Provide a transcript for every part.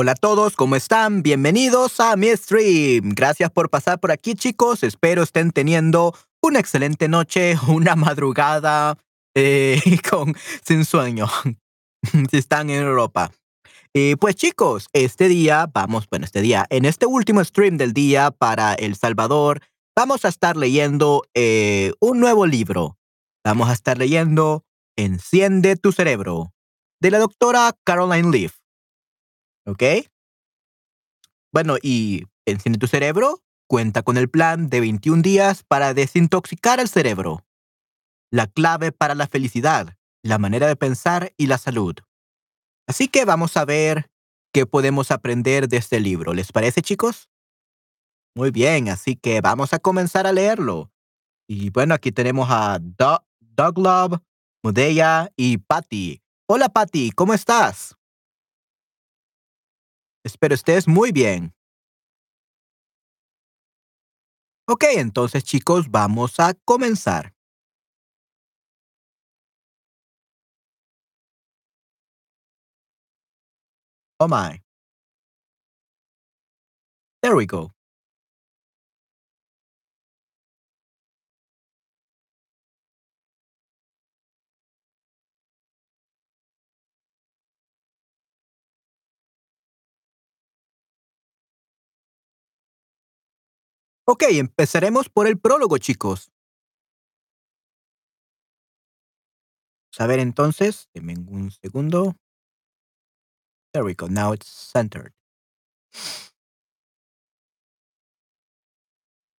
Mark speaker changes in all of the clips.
Speaker 1: Hola a todos, ¿cómo están? Bienvenidos a mi stream. Gracias por pasar por aquí, chicos. Espero estén teniendo una excelente noche, una madrugada eh, con, sin sueño, si están en Europa. Eh, pues chicos, este día, vamos, bueno, este día, en este último stream del día para El Salvador, vamos a estar leyendo eh, un nuevo libro. Vamos a estar leyendo Enciende tu cerebro, de la doctora Caroline Leaf. ¿Ok? Bueno, y Enciende tu cerebro cuenta con el plan de 21 días para desintoxicar el cerebro. La clave para la felicidad, la manera de pensar y la salud. Así que vamos a ver qué podemos aprender de este libro. ¿Les parece, chicos? Muy bien, así que vamos a comenzar a leerlo. Y bueno, aquí tenemos a Doug Love, Mudeya y Patty. Hola, Patty, ¿cómo estás? Espero estés muy bien. Ok, entonces chicos, vamos a comenzar. Oh my. There we go. Ok, empezaremos por el prólogo, chicos. A ver entonces, denme un segundo. There we go, now it's centered.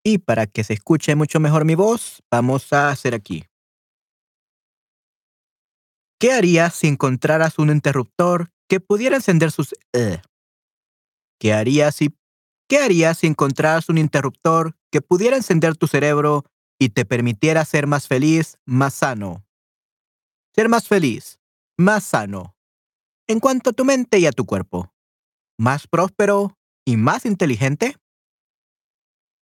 Speaker 1: Y para que se escuche mucho mejor mi voz, vamos a hacer aquí. ¿Qué harías si encontraras un interruptor que pudiera encender sus... Uh? ¿Qué harías si ¿Qué harías si encontraras un interruptor que pudiera encender tu cerebro y te permitiera ser más feliz, más sano? Ser más feliz, más sano. En cuanto a tu mente y a tu cuerpo. Más próspero y más inteligente.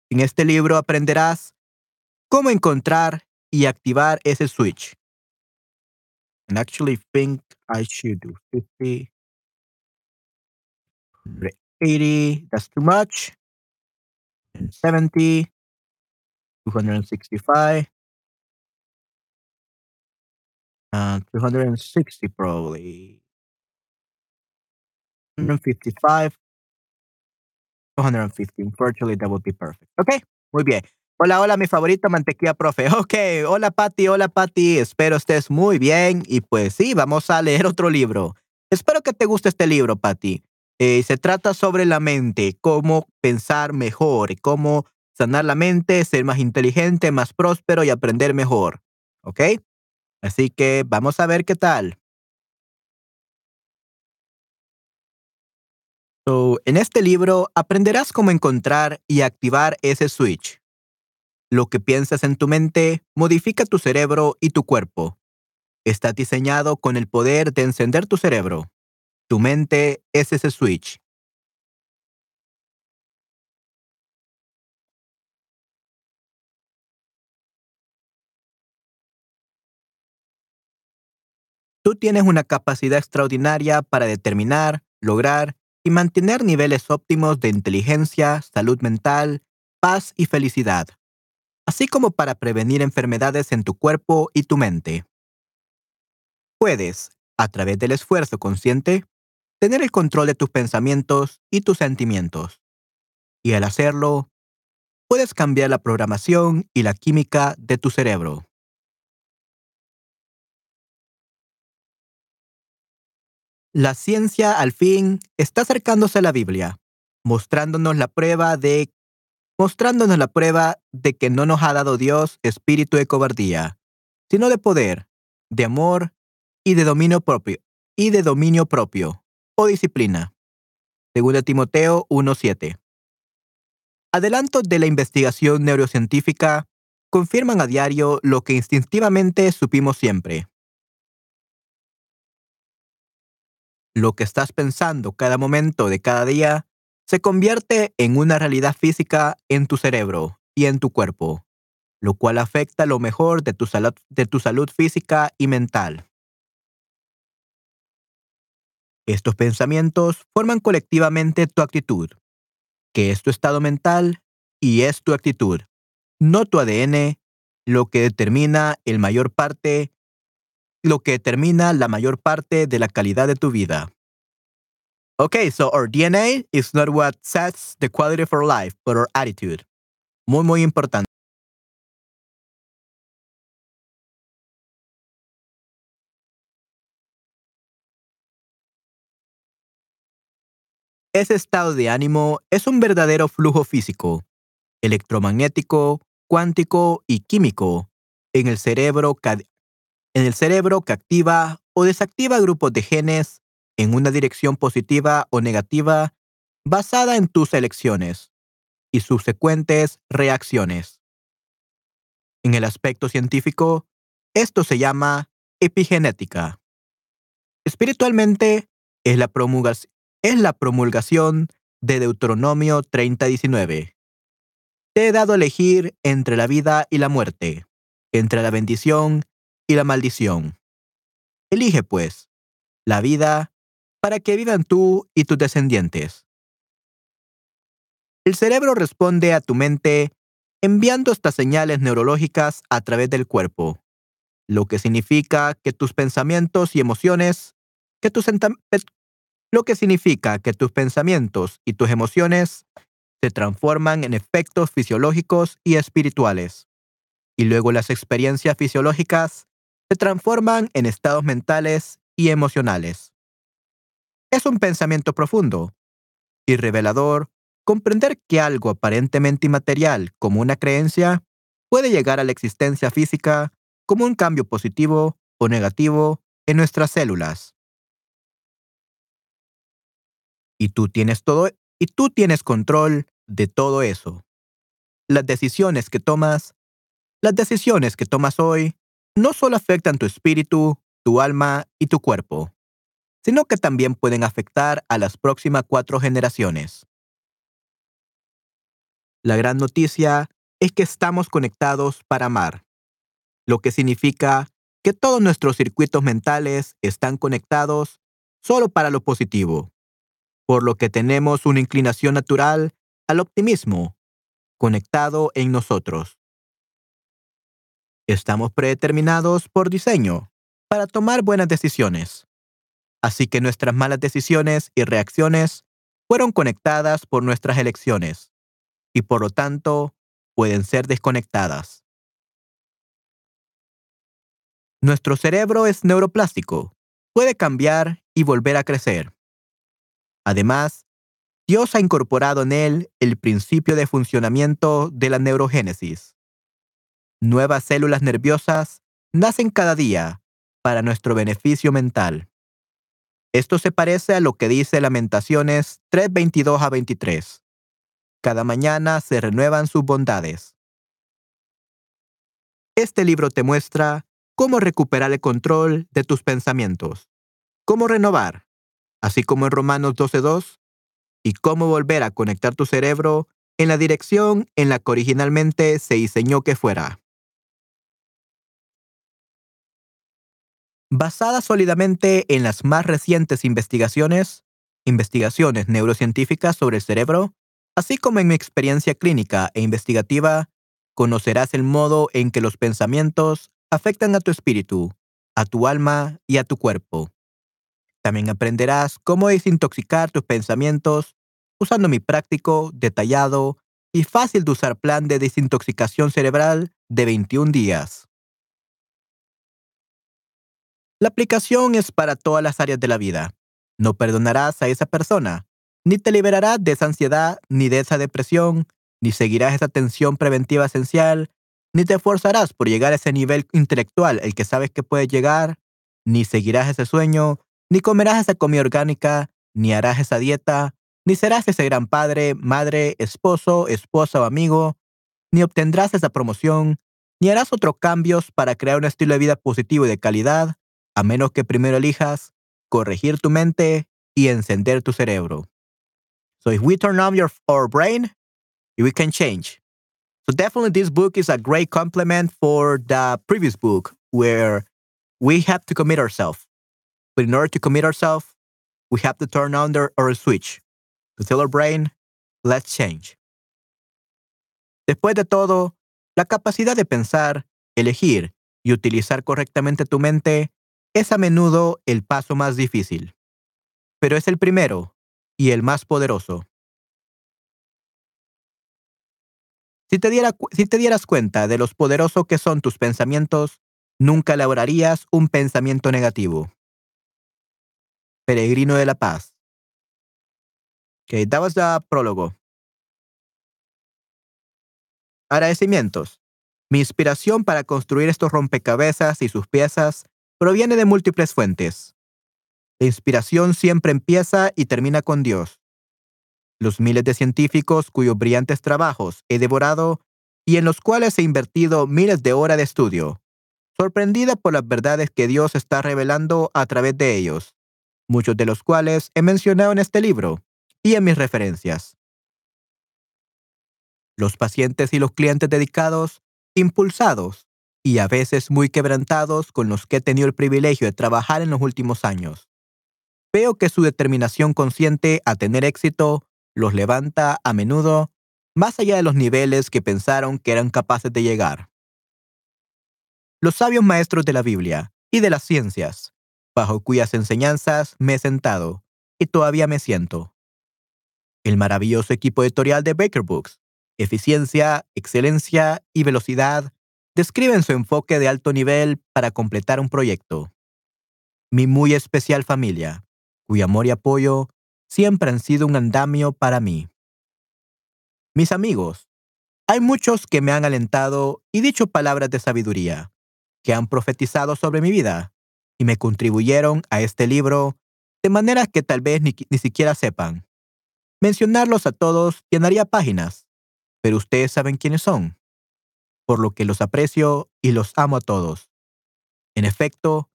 Speaker 1: En este libro aprenderás cómo encontrar y activar ese switch. And actually think I should do 50. 80, that's too much. And 70, 265, uh, 260 probably. 155, 250. Virtually that would be perfect. Ok, muy bien. Hola, hola, mi favorito mantequilla profe. Ok, hola Patti, hola Patti. Espero estés muy bien. Y pues sí, vamos a leer otro libro. Espero que te guste este libro, Patti. Eh, se trata sobre la mente, cómo pensar mejor, cómo sanar la mente, ser más inteligente, más próspero y aprender mejor. ¿Ok? Así que vamos a ver qué tal. en este libro aprenderás cómo encontrar y activar ese switch. Lo que piensas en tu mente modifica tu cerebro y tu cuerpo. Está diseñado con el poder de encender tu cerebro. Tu mente es ese switch. Tú tienes una capacidad extraordinaria para determinar, lograr y mantener niveles óptimos de inteligencia, salud mental, paz y felicidad, así como para prevenir enfermedades en tu cuerpo y tu mente. Puedes, a través del esfuerzo consciente, tener el control de tus pensamientos y tus sentimientos. Y al hacerlo, puedes cambiar la programación y la química de tu cerebro. La ciencia, al fin, está acercándose a la Biblia, mostrándonos la prueba de mostrándonos la prueba de que no nos ha dado Dios espíritu de cobardía, sino de poder, de amor y de dominio propio, y de dominio propio disciplina. Según Timoteo 1.7. Adelantos de la investigación neurocientífica confirman a diario lo que instintivamente supimos siempre. Lo que estás pensando cada momento de cada día se convierte en una realidad física en tu cerebro y en tu cuerpo, lo cual afecta lo mejor de tu de tu salud física y mental. Estos pensamientos forman colectivamente tu actitud, que es tu estado mental y es tu actitud, no tu ADN, lo que determina el mayor parte, lo que determina la mayor parte de la calidad de tu vida. Okay, so our DNA is not what sets the quality of our life, but our attitude. Muy, muy importante. Ese estado de ánimo es un verdadero flujo físico, electromagnético, cuántico y químico en el cerebro, que activa o desactiva grupos de genes en una dirección positiva o negativa basada en tus elecciones y subsecuentes reacciones. En el aspecto científico, esto se llama epigenética. Espiritualmente, es la, promulgación es la promulgación de Deuteronomio 30:19. Te he dado a elegir entre la vida y la muerte, entre la bendición y la maldición. Elige, pues, la vida para que vivan tú y tus descendientes. El cerebro responde a tu mente enviando estas señales neurológicas a través del cuerpo, lo que significa que tus pensamientos y emociones, que tus, lo que significa que tus pensamientos y tus emociones se transforman en efectos fisiológicos y espirituales, y luego las experiencias fisiológicas se transforman en estados mentales y emocionales. Es un pensamiento profundo y revelador comprender que algo aparentemente inmaterial como una creencia puede llegar a la existencia física como un cambio positivo o negativo en nuestras células. Y tú tienes todo y tú tienes control de todo eso. Las decisiones que tomas, las decisiones que tomas hoy no solo afectan tu espíritu, tu alma y tu cuerpo, sino que también pueden afectar a las próximas cuatro generaciones. La gran noticia es que estamos conectados para amar, lo que significa que todos nuestros circuitos mentales están conectados solo para lo positivo por lo que tenemos una inclinación natural al optimismo conectado en nosotros. Estamos predeterminados por diseño para tomar buenas decisiones, así que nuestras malas decisiones y reacciones fueron conectadas por nuestras elecciones y por lo tanto pueden ser desconectadas. Nuestro cerebro es neuroplástico, puede cambiar y volver a crecer. Además, Dios ha incorporado en él el principio de funcionamiento de la neurogénesis. Nuevas células nerviosas nacen cada día para nuestro beneficio mental. Esto se parece a lo que dice Lamentaciones 3:22 a 23. Cada mañana se renuevan sus bondades. Este libro te muestra cómo recuperar el control de tus pensamientos, cómo renovar, así como en Romanos 12.2, y cómo volver a conectar tu cerebro en la dirección en la que originalmente se diseñó que fuera. Basada sólidamente en las más recientes investigaciones, investigaciones neurocientíficas sobre el cerebro, así como en mi experiencia clínica e investigativa, conocerás el modo en que los pensamientos afectan a tu espíritu, a tu alma y a tu cuerpo. También aprenderás cómo desintoxicar tus pensamientos usando mi práctico, detallado y fácil de usar plan de desintoxicación cerebral de 21 días. La aplicación es para todas las áreas de la vida. No perdonarás a esa persona, ni te liberarás de esa ansiedad, ni de esa depresión, ni seguirás esa tensión preventiva esencial, ni te esforzarás por llegar a ese nivel intelectual el que sabes que puedes llegar, ni seguirás ese sueño, ni comerás esa comida orgánica, ni harás esa dieta, ni serás ese gran padre, madre, esposo, esposa o amigo, ni obtendrás esa promoción, ni harás otros cambios para crear un estilo de vida positivo y de calidad, a menos que primero elijas corregir tu mente y encender tu cerebro. So if we turn on your, our brain, we can change. So definitely this book is a great complement for the previous book where we have to commit ourselves. But in order to commit ourselves, we have to turn on our switch to tell our brain, let's change. Después de todo, la capacidad de pensar, elegir y utilizar correctamente tu mente es a menudo el paso más difícil, pero es el primero y el más poderoso. Si te, si te dieras cuenta de los poderosos que son tus pensamientos, nunca elaborarías un pensamiento negativo. Peregrino de la Paz. Okay, that was prólogo. Agradecimientos. Mi inspiración para construir estos rompecabezas y sus piezas proviene de múltiples fuentes. La inspiración siempre empieza y termina con Dios. Los miles de científicos cuyos brillantes trabajos he devorado y en los cuales he invertido miles de horas de estudio, sorprendida por las verdades que Dios está revelando a través de ellos, muchos de los cuales he mencionado en este libro y en mis referencias. Los pacientes y los clientes dedicados, impulsados y a veces muy quebrantados con los que he tenido el privilegio de trabajar en los últimos años. Veo que su determinación consciente a tener éxito los levanta a menudo más allá de los niveles que pensaron que eran capaces de llegar. Los sabios maestros de la Biblia y de las ciencias, bajo cuyas enseñanzas me he sentado y todavía me siento. El maravilloso equipo editorial de Baker Books, eficiencia, excelencia y velocidad describen su enfoque de alto nivel para completar un proyecto. Mi muy especial familia, cuyo amor y apoyo siempre han sido un andamio para mí. Mis amigos, hay muchos que me han alentado y dicho palabras de sabiduría, que han profetizado sobre mi vida y me contribuyeron a este libro de manera que tal vez ni, ni siquiera sepan. Mencionarlos a todos llenaría páginas, pero ustedes saben quiénes son, por lo que los aprecio y los amo a todos. En efecto,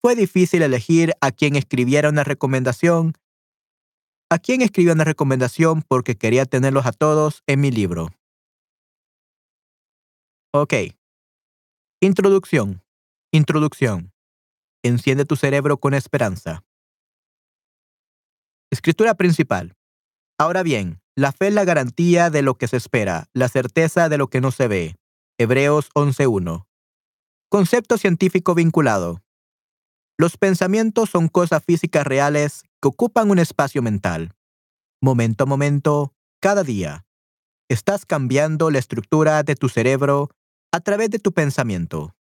Speaker 1: fue difícil elegir a quien escribiera una recomendación, a quien escribiera una recomendación porque quería tenerlos a todos en mi libro. Ok. Introducción. Introducción. Enciende tu cerebro con esperanza. Escritura principal. Ahora bien, la fe es la garantía de lo que se espera, la certeza de lo que no se ve. Hebreos 11.1. Concepto científico vinculado. Los pensamientos son cosas físicas reales que ocupan un espacio mental. Momento a momento, cada día. Estás cambiando la estructura de tu cerebro a través de tu pensamiento.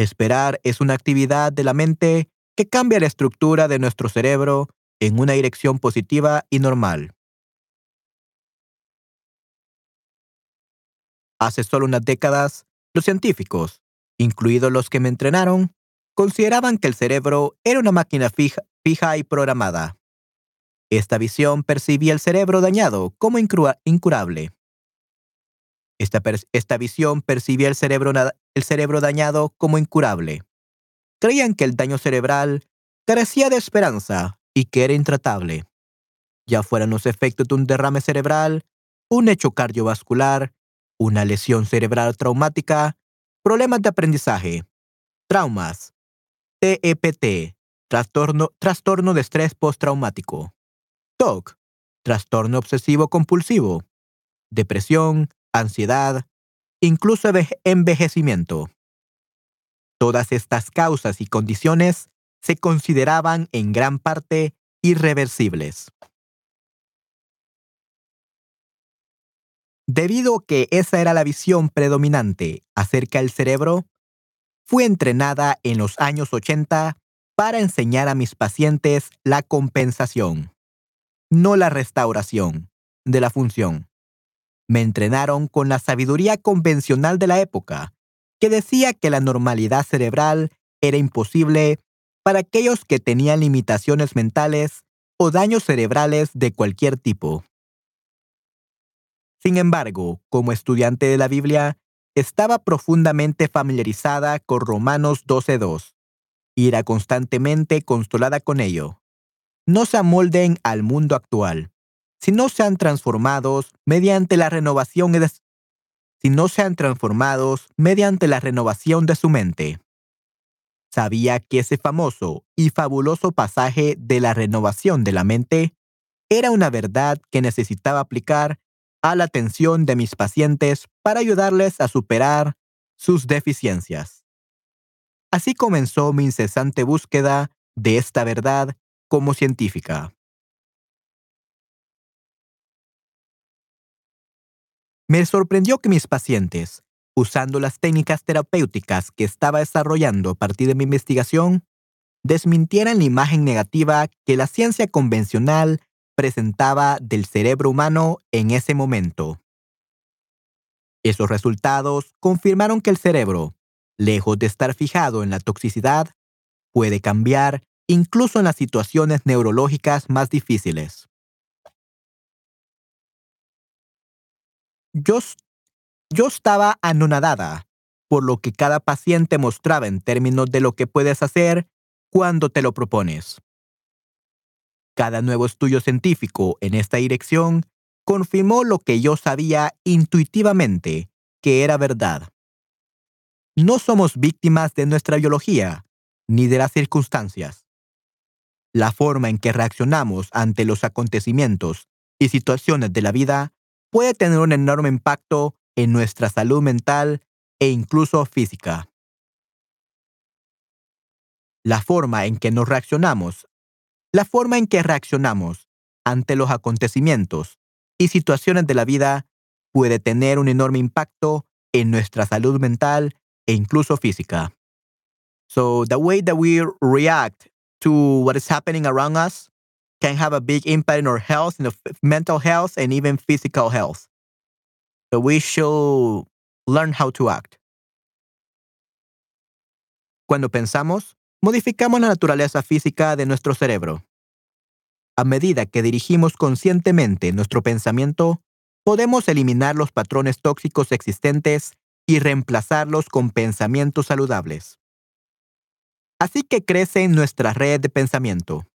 Speaker 1: Esperar es una actividad de la mente que cambia la estructura de nuestro cerebro en una dirección positiva y normal. Hace solo unas décadas, los científicos, incluidos los que me entrenaron, consideraban que el cerebro era una máquina fija, y programada. Esta visión percibía el cerebro dañado como incurable. Esta, esta, visión percibía el cerebro, el cerebro dañado como incurable. Creían que el daño cerebral carecía de esperanza y que era intratable. Ya fueran los efectos de un derrame cerebral, un hecho cardiovascular, una lesión cerebral traumática, problemas de aprendizaje, traumas, TEPT, trastorno, trastorno de estrés postraumático, TOC, trastorno obsesivo compulsivo, depresión, ansiedad, incluso envejecimiento. Todas estas causas y condiciones se consideraban en gran parte irreversibles. Debido a que esa era la visión predominante acerca del cerebro, fui entrenada en los años 80 para enseñar a mis pacientes la compensación, no la restauración de la función. Me entrenaron con la sabiduría convencional de la época, que decía que la normalidad cerebral era imposible para aquellos que tenían limitaciones mentales o daños cerebrales de cualquier tipo. Sin embargo, como estudiante de la Biblia, estaba profundamente familiarizada con Romanos 12.2 y era constantemente consolada con ello. No se amolden al mundo actual, sino sean transformados mediante la renovación de, si no sean transformados mediante la renovación de su mente. sabía que ese famoso y fabuloso pasaje de la renovación de la mente era una verdad que necesitaba aplicar a la atención de mis pacientes para ayudarles a superar sus deficiencias. Así comenzó mi incesante búsqueda de esta verdad como científica. Me sorprendió que mis pacientes, usando las técnicas terapéuticas que estaba desarrollando a partir de mi investigación, desmintieran la imagen negativa que la ciencia convencional presentaba del cerebro humano en ese momento. Esos resultados confirmaron que el cerebro, lejos de estar fijado en la toxicidad, puede cambiar incluso en las situaciones neurológicas más difíciles. Yo, yo estaba anonadada por lo que cada paciente mostraba en términos de lo que puedes hacer cuando te lo propones. Cada nuevo estudio científico en esta dirección confirmó lo que yo sabía intuitivamente que era verdad. No somos víctimas de nuestra biología ni de las circunstancias. La forma en que reaccionamos ante los acontecimientos y situaciones de la vida puede tener un enorme impacto en nuestra salud mental e incluso física. La forma en que nos reaccionamos, la forma en que reaccionamos ante los acontecimientos y situaciones de la vida puede tener un enorme impacto en nuestra salud mental e incluso física. So the way that we react to what is happening around us can have a big impact in our health, in the mental health, and even physical health. So we should learn how to act. Cuando pensamos, modificamos la naturaleza física de nuestro cerebro. A medida que dirigimos conscientemente nuestro pensamiento, podemos eliminar los patrones tóxicos existentes y reemplazarlos con pensamientos saludables. Así que crece nuestra red de pensamiento.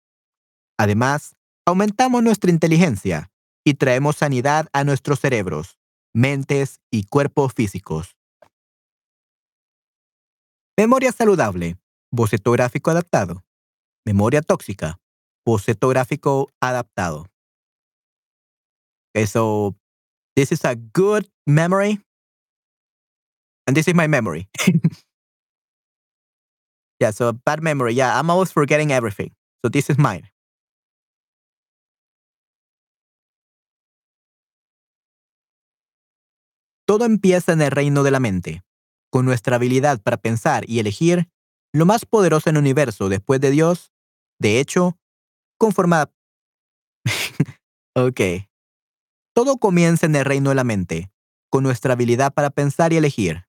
Speaker 1: Además, aumentamos nuestra inteligencia y traemos sanidad a nuestros cerebros, mentes y cuerpos físicos. Memoria saludable, boceto gráfico adaptado. Memoria tóxica, boceto gráfico adaptado. Okay, so this is a good memory. And this is my memory. yeah, so bad memory. Yeah, I'm always forgetting everything. So this is mine. Todo empieza en el reino de la mente, con nuestra habilidad para pensar y elegir lo más poderoso en el universo después de Dios. De hecho, conformada... ok. Todo comienza en el reino de la mente, con nuestra habilidad para pensar y elegir.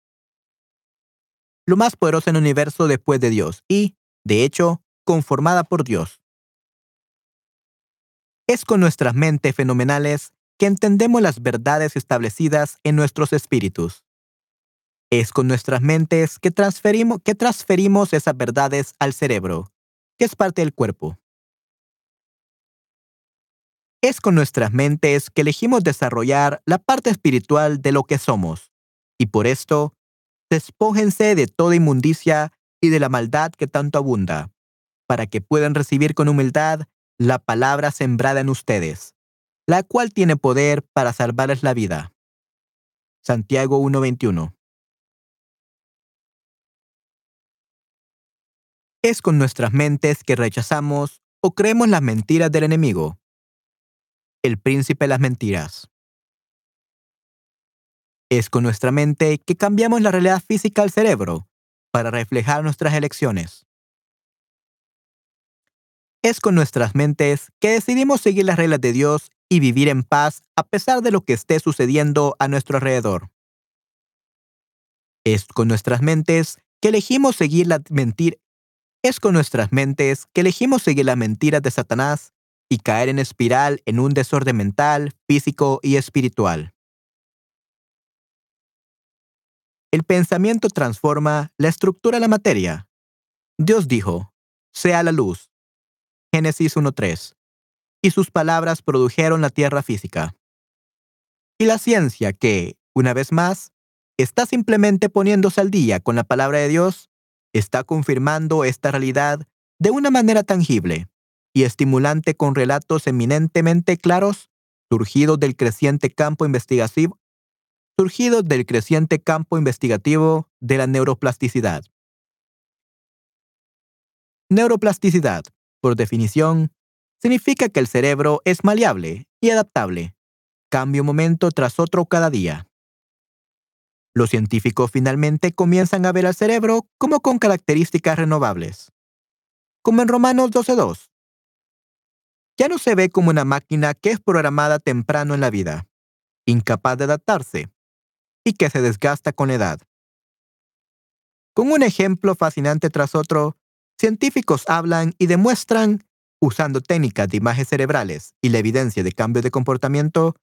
Speaker 1: Lo más poderoso en el universo después de Dios y, de hecho, conformada por Dios. Es con nuestras mentes fenomenales que entendemos las verdades establecidas en nuestros espíritus. Es con nuestras mentes que transferimos, esas verdades al cerebro, que es parte del cuerpo. Es con nuestras mentes que elegimos desarrollar la parte espiritual de lo que somos, y por esto, despójense de toda inmundicia y de la maldad que tanto abunda, para que puedan recibir con humildad la palabra sembrada en ustedes la cual tiene poder para salvarles la vida. Santiago 1:21. Es con nuestras mentes que rechazamos o creemos las mentiras del enemigo, el príncipe de las mentiras. Es con nuestra mente que cambiamos la realidad física al cerebro para reflejar nuestras elecciones. Es con nuestras mentes que decidimos seguir las reglas de Dios y vivir en paz a pesar de lo que esté sucediendo a nuestro alrededor. Es con nuestras mentes que elegimos seguir la mentira. Es con nuestras mentes que elegimos seguir las mentiras de Satanás y caer en espiral en un desorden mental, físico y espiritual. El pensamiento transforma la estructura de la materia. Dios dijo, sea la luz. Génesis 1.3 y sus palabras produjeron la tierra física. Y la ciencia que, una vez más, está simplemente poniéndose al día con la palabra de Dios, está confirmando esta realidad de una manera tangible y estimulante con relatos eminentemente claros surgidos del creciente campo investigativo del creciente campo investigativo de la neuroplasticidad. Neuroplasticidad, por definición, significa que el cerebro es maleable y adaptable, cambia un momento tras otro cada día. Los científicos finalmente comienzan a ver al cerebro como con características renovables. Como en Romanos 12.2. Ya no se ve como una máquina que es programada temprano en la vida, incapaz de adaptarse, y que se desgasta con la edad. Con un ejemplo fascinante tras otro, científicos hablan y demuestran, usando técnicas de imágenes cerebrales y la evidencia de cambio de comportamiento,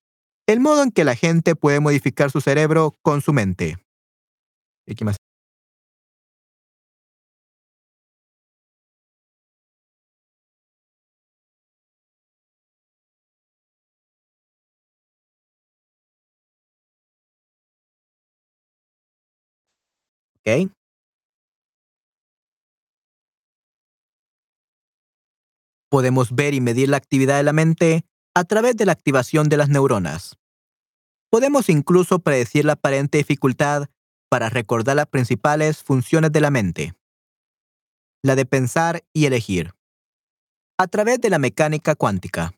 Speaker 1: el modo en que la gente puede modificar su cerebro con su mente. qué Podemos ver y medir la actividad de la mente a través de la activación de las neuronas. Podemos incluso predecir la aparente dificultad para recordar las principales funciones de la mente, la de pensar y elegir, a través de la mecánica cuántica.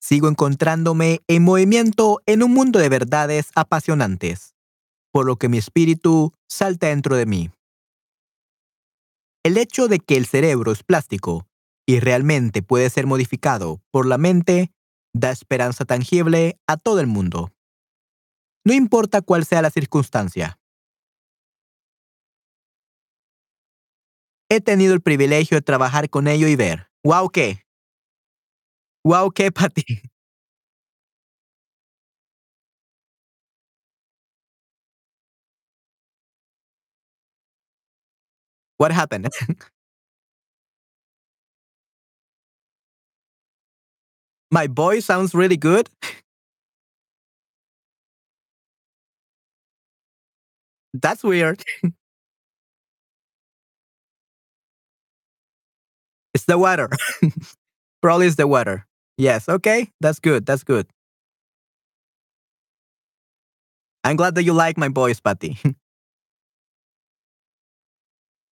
Speaker 1: Sigo encontrándome en movimiento en un mundo de verdades apasionantes, por lo que mi espíritu salta dentro de mí. El hecho de que el cerebro es plástico y realmente puede ser modificado por la mente da esperanza tangible a todo el mundo. No importa cuál sea la circunstancia. He tenido el privilegio de trabajar con ello y ver. ¡Wow qué! ¡Wow qué, Patty! What happened? My voice sounds really good. That's weird. It's the weather. Probably it's the weather. Yes, okay. That's good. That's good. I'm glad that you like my voice, Patty.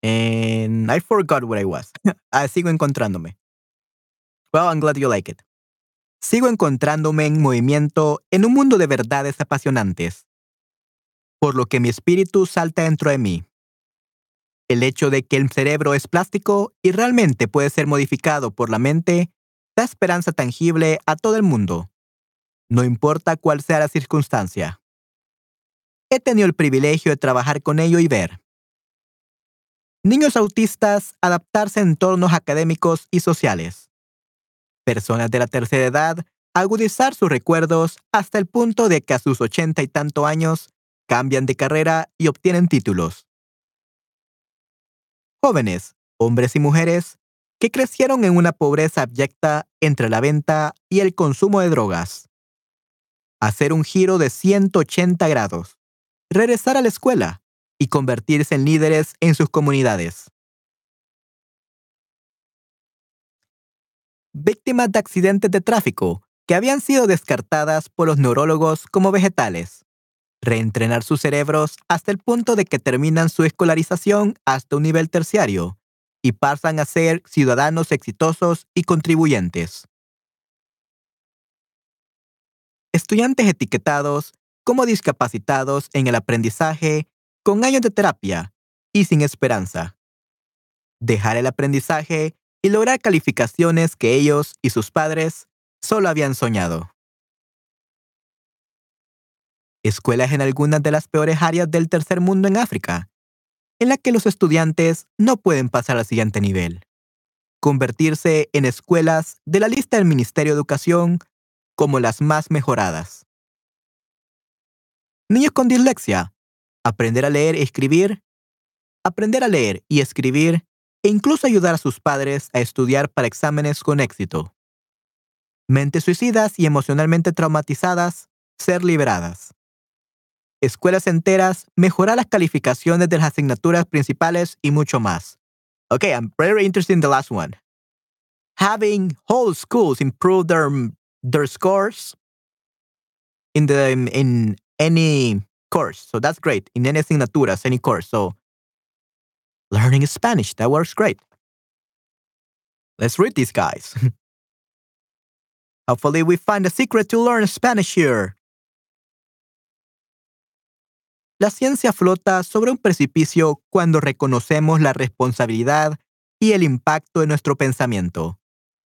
Speaker 1: And I forgot where I was. ah, sigo encontrándome. Well, I'm glad you like it. Sigo encontrándome en movimiento en un mundo de verdades apasionantes, por lo que mi espíritu salta dentro de mí. El hecho de que el cerebro es plástico y realmente puede ser modificado por la mente da esperanza tangible a todo el mundo, no importa cuál sea la circunstancia. He tenido el privilegio de trabajar con ello y ver Niños autistas adaptarse a entornos académicos y sociales. Personas de la tercera edad agudizar sus recuerdos hasta el punto de que a sus ochenta y tanto años cambian de carrera y obtienen títulos. Jóvenes, hombres y mujeres, que crecieron en una pobreza abyecta entre la venta y el consumo de drogas. Hacer un giro de 180 grados. Regresar a la escuela y convertirse en líderes en sus comunidades. Víctimas de accidentes de tráfico que habían sido descartadas por los neurólogos como vegetales. Reentrenar sus cerebros hasta el punto de que terminan su escolarización hasta un nivel terciario y pasan a ser ciudadanos exitosos y contribuyentes. Estudiantes etiquetados como discapacitados en el aprendizaje con años de terapia y sin esperanza. Dejar el aprendizaje y lograr calificaciones que ellos y sus padres solo habían soñado. Escuelas en algunas de las peores áreas del tercer mundo en África, en la que los estudiantes no pueden pasar al siguiente nivel. Convertirse en escuelas de la lista del Ministerio de Educación como las más mejoradas. Niños con dislexia aprender a leer y escribir, aprender a leer y escribir e incluso ayudar a sus padres a estudiar para exámenes con éxito. Mentes suicidas y emocionalmente traumatizadas, ser liberadas. escuelas enteras, mejorar las calificaciones de las asignaturas principales y mucho más. Okay, I'm very interested in the last one. Having whole schools improve their their scores in the in any course. So that's great. In any asignaturas, any course. So learning Spanish, that works great. Let's read these guys. Hopefully we find a secret to learn Spanish here. La ciencia flota sobre un precipicio cuando reconocemos la responsabilidad y el impacto de nuestro pensamiento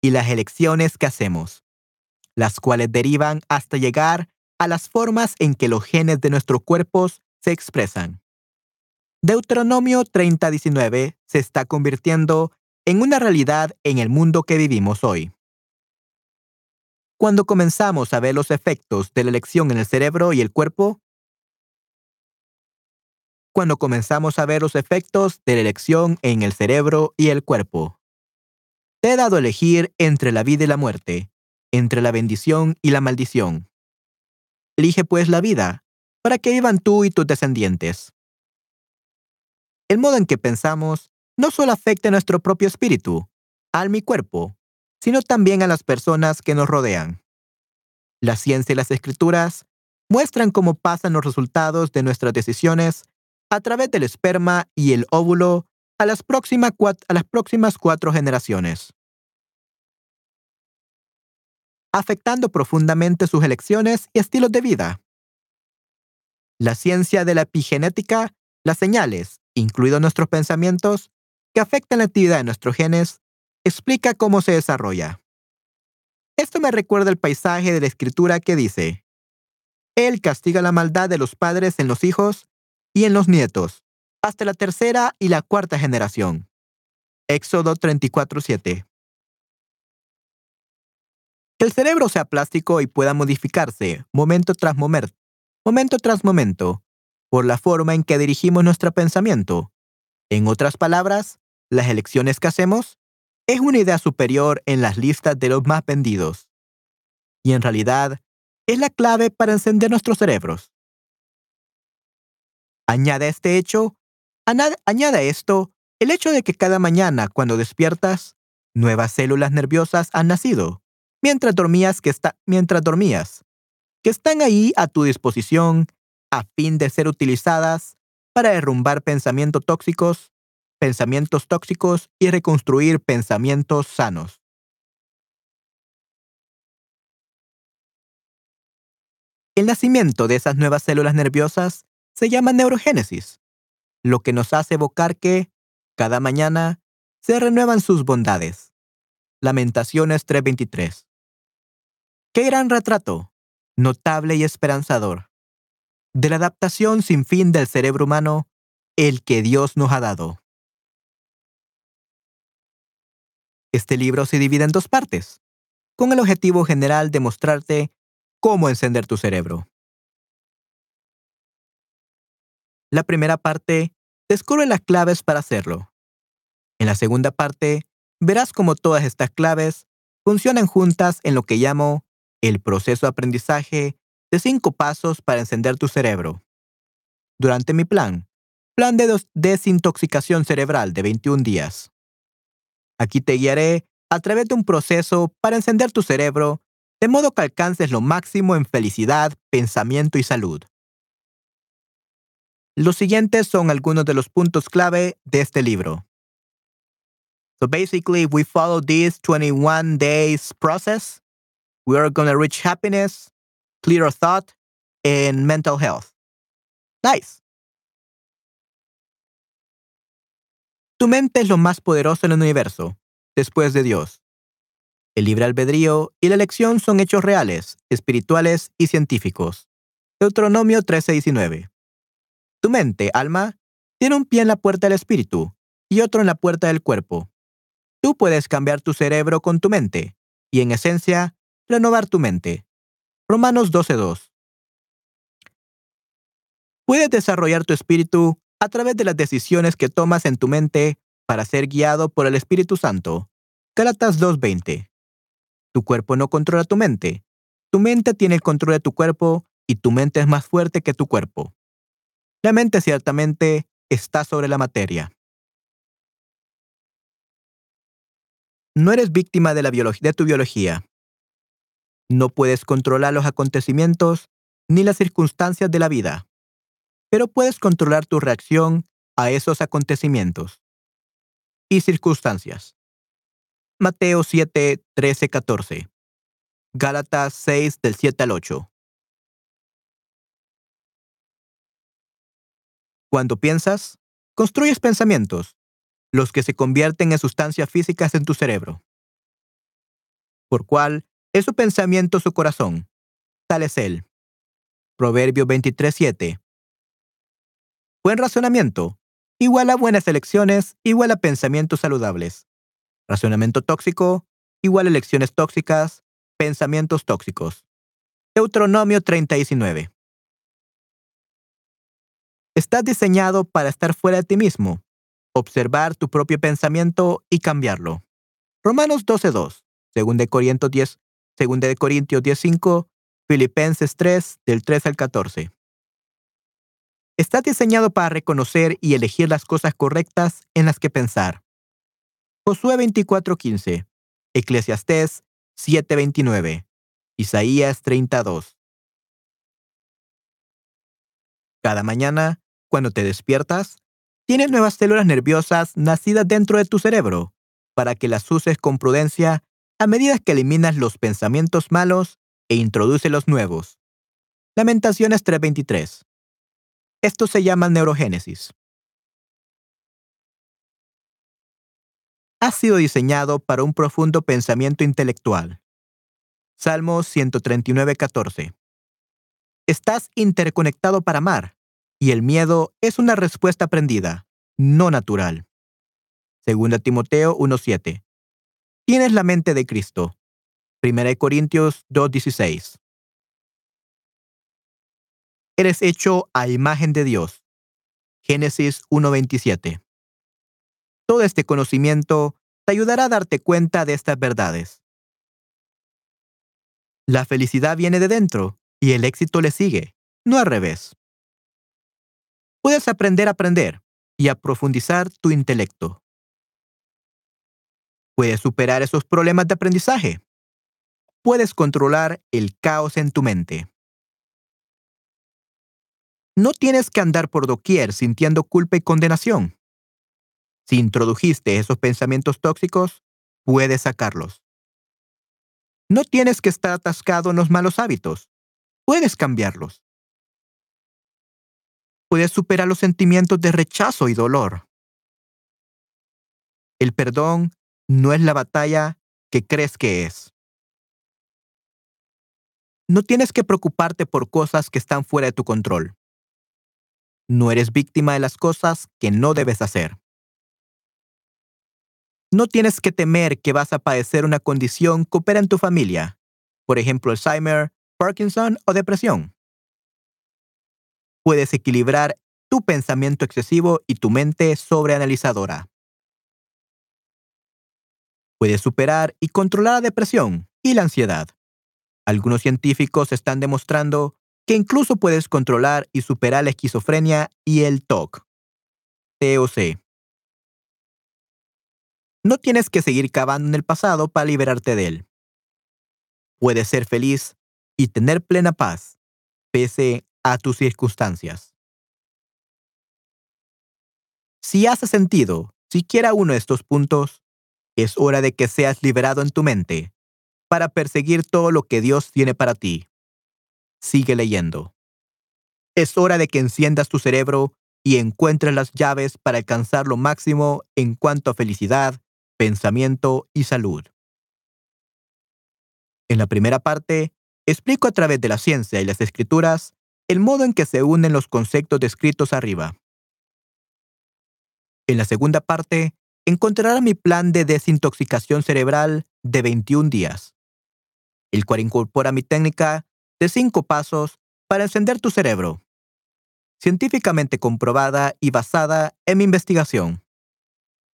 Speaker 1: y las elecciones que hacemos, las cuales derivan hasta llegar a las formas en que los genes de nuestros cuerpos se expresan. Deuteronomio 30:19 se está convirtiendo en una realidad en el mundo que vivimos hoy. Cuando comenzamos a ver los efectos de la elección en el cerebro y el cuerpo, cuando comenzamos a ver los efectos de la elección en el cerebro y el cuerpo. Te he dado a elegir entre la vida y la muerte, entre la bendición y la maldición. Elige pues la vida, para que vivan tú y tus descendientes. El modo en que pensamos no solo afecta a nuestro propio espíritu, alma y cuerpo, sino también a las personas que nos rodean. La ciencia y las escrituras muestran cómo pasan los resultados de nuestras decisiones a través del esperma y el óvulo a las, a las próximas cuatro generaciones, afectando profundamente sus elecciones y estilos de vida. La ciencia de la epigenética, las señales, incluidos nuestros pensamientos, que afectan la actividad de nuestros genes, explica cómo se desarrolla. Esto me recuerda el paisaje de la escritura que dice, Él castiga la maldad de los padres en los hijos y en los nietos, hasta la tercera y la cuarta generación. Éxodo 34:7. Que el cerebro sea plástico y pueda modificarse momento tras momento, momento tras momento, por la forma en que dirigimos nuestro pensamiento. En otras palabras, las elecciones que hacemos es una idea superior en las listas de los más vendidos. Y en realidad, es la clave para encender nuestros cerebros. Añade este hecho, añade esto el hecho de que cada mañana cuando despiertas, nuevas células nerviosas han nacido, mientras dormías que, mientras dormías, que están ahí a tu disposición a fin de ser utilizadas para derrumbar pensamientos tóxicos pensamientos tóxicos y reconstruir pensamientos sanos. El nacimiento de esas nuevas células nerviosas se llama neurogénesis, lo que nos hace evocar que, cada mañana, se renuevan sus bondades. Lamentaciones 3:23. Qué gran retrato, notable y esperanzador, de la adaptación sin fin del cerebro humano, el que Dios nos ha dado. Este libro se divide en dos partes, con el objetivo general de mostrarte cómo encender tu cerebro. La primera parte descubre las claves para hacerlo. En la segunda parte, verás cómo todas estas claves funcionan juntas en lo que llamo el proceso de aprendizaje de cinco pasos para encender tu cerebro. Durante mi plan, plan de desintoxicación cerebral de 21 días. Aquí te guiaré a través de un proceso para encender tu cerebro de modo que alcances lo máximo en felicidad, pensamiento y salud. Los siguientes son algunos de los puntos clave de este libro. So basically, we follow this 21 days process. We are going to reach happiness, clearer thought, and mental health. Nice. Tu mente es lo más poderoso en el universo, después de Dios. El libre albedrío y la elección son hechos reales, espirituales y científicos. Deuteronomio 13:19. Tu mente, alma, tiene un pie en la puerta del espíritu y otro en la puerta del cuerpo. Tú puedes cambiar tu cerebro con tu mente y, en esencia, renovar tu mente. Romanos 12:2. Puedes desarrollar tu espíritu a través de las decisiones que tomas en tu mente para ser guiado por el Espíritu Santo. Gálatas 2:20. Tu cuerpo no controla tu mente. Tu mente tiene el control de tu cuerpo y tu mente es más fuerte que tu cuerpo. La mente ciertamente está sobre la materia. No eres víctima de, la de tu biología. No puedes controlar los acontecimientos ni las circunstancias de la vida, pero puedes controlar tu reacción a esos acontecimientos y circunstancias. Mateo 7, 13, 14. Gálatas 6 del 7 al 8. Cuando piensas, construyes pensamientos, los que se convierten en sustancias físicas en tu cerebro. Por cual es su pensamiento su corazón. Tal es él. Proverbio 23:7. Buen razonamiento, igual a buenas elecciones, igual a pensamientos saludables. Razonamiento tóxico, igual a elecciones tóxicas, pensamientos tóxicos. Deuteronomio 30:19. Estás diseñado para estar fuera de ti mismo, observar tu propio pensamiento y cambiarlo. Romanos 12:2, 2 de Corintios 10, 2 de Corintios 10:5, Filipenses 3 del 3 al 14. Estás diseñado para reconocer y elegir las cosas correctas en las que pensar. Josué 24:15, Eclesiastés 7:29, Isaías 32. Cada mañana, cuando te despiertas, tienes nuevas células nerviosas nacidas dentro de tu cerebro para que las uses con prudencia a medida que eliminas los pensamientos malos e introduces los nuevos. Lamentaciones 3:23. Esto se llama neurogénesis. Ha sido diseñado para un profundo pensamiento intelectual. Salmo 139:14. Estás interconectado para amar y el miedo es una respuesta aprendida, no natural. Segunda Timoteo 1.7. Tienes la mente de Cristo. Primera Corintios 2.16. Eres hecho a imagen de Dios. Génesis 1.27. Todo este conocimiento te ayudará a darte cuenta de estas verdades. La felicidad viene de dentro y el éxito le sigue, no al revés puedes aprender a aprender y a profundizar tu intelecto. Puedes superar esos problemas de aprendizaje. Puedes controlar el caos en tu mente. No tienes que andar por doquier sintiendo culpa y condenación. Si introdujiste esos pensamientos tóxicos, puedes sacarlos. No tienes que estar atascado en los malos hábitos. Puedes cambiarlos puedes superar los sentimientos de rechazo y dolor. El perdón no es la batalla que crees que es. No tienes que preocuparte por cosas que están fuera de tu control. No eres víctima de las cosas que no debes hacer. No tienes que temer que vas a padecer una condición que opera en tu familia, por ejemplo Alzheimer, Parkinson o depresión puedes equilibrar tu pensamiento excesivo y tu mente sobreanalizadora. Puedes superar y controlar la depresión y la ansiedad. Algunos científicos están demostrando que incluso puedes controlar y superar la esquizofrenia y el TOC. TOC. No tienes que seguir cavando en el pasado para liberarte de él. Puedes ser feliz y tener plena paz, pese a tus circunstancias. Si hace sentido siquiera uno de estos puntos, es hora de que seas liberado en tu mente para perseguir todo lo que Dios tiene para ti. Sigue leyendo. Es hora de que enciendas tu cerebro y encuentres las llaves para alcanzar lo máximo en cuanto a felicidad, pensamiento y salud. En la primera parte, explico a través de la ciencia y las escrituras el modo en que se unen los conceptos descritos arriba. En la segunda parte, encontrará mi plan de desintoxicación cerebral de 21 días, el cual incorpora mi técnica de 5 pasos para encender tu cerebro, científicamente comprobada y basada en mi investigación,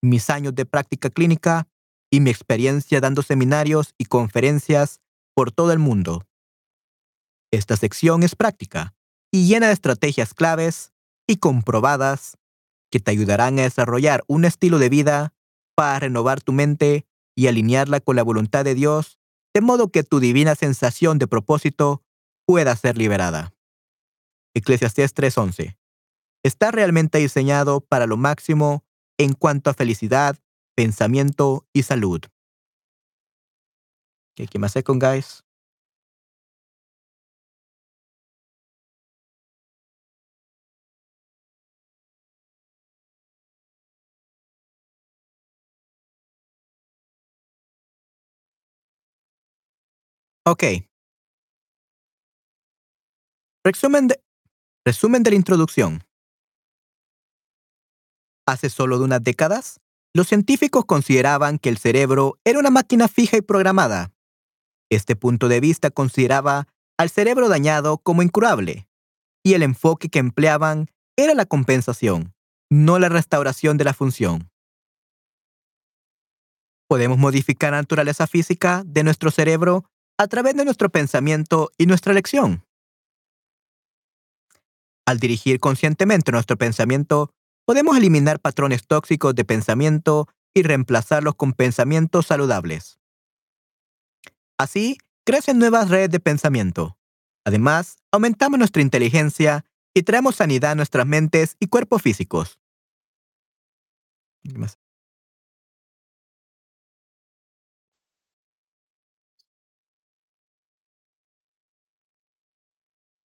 Speaker 1: mis años de práctica clínica y mi experiencia dando seminarios y conferencias por todo el mundo. Esta sección es práctica y llena de estrategias claves y comprobadas que te ayudarán a desarrollar un estilo de vida para renovar tu mente y alinearla con la voluntad de Dios, de modo que tu divina sensación de propósito pueda ser liberada. Eclesiastés 3:11. Está realmente diseñado para lo máximo en cuanto a felicidad, pensamiento y salud. Okay, me a second, guys. Ok. Resumen de, resumen de la introducción. Hace solo unas décadas, los científicos consideraban que el cerebro era una máquina fija y programada. Este punto de vista consideraba al cerebro dañado como incurable, y el enfoque que empleaban era la compensación, no la restauración de la función. Podemos modificar la naturaleza física de nuestro cerebro a través de nuestro pensamiento y nuestra elección. Al dirigir conscientemente nuestro pensamiento, podemos eliminar patrones tóxicos de pensamiento y reemplazarlos con pensamientos saludables. Así, crecen nuevas redes de pensamiento. Además, aumentamos nuestra inteligencia y traemos sanidad a nuestras mentes y cuerpos físicos.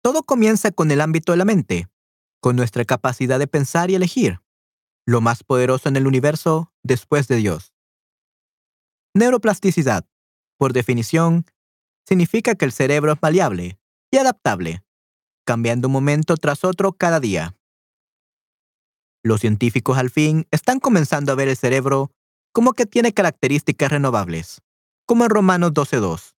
Speaker 1: Todo comienza con el ámbito de la mente, con nuestra capacidad de pensar y elegir, lo más poderoso en el universo después de Dios. Neuroplasticidad, por definición, significa que el cerebro es maleable y adaptable, cambiando un momento tras otro cada día. Los científicos al fin están comenzando a ver el cerebro como que tiene características renovables, como en Romanos 12.2.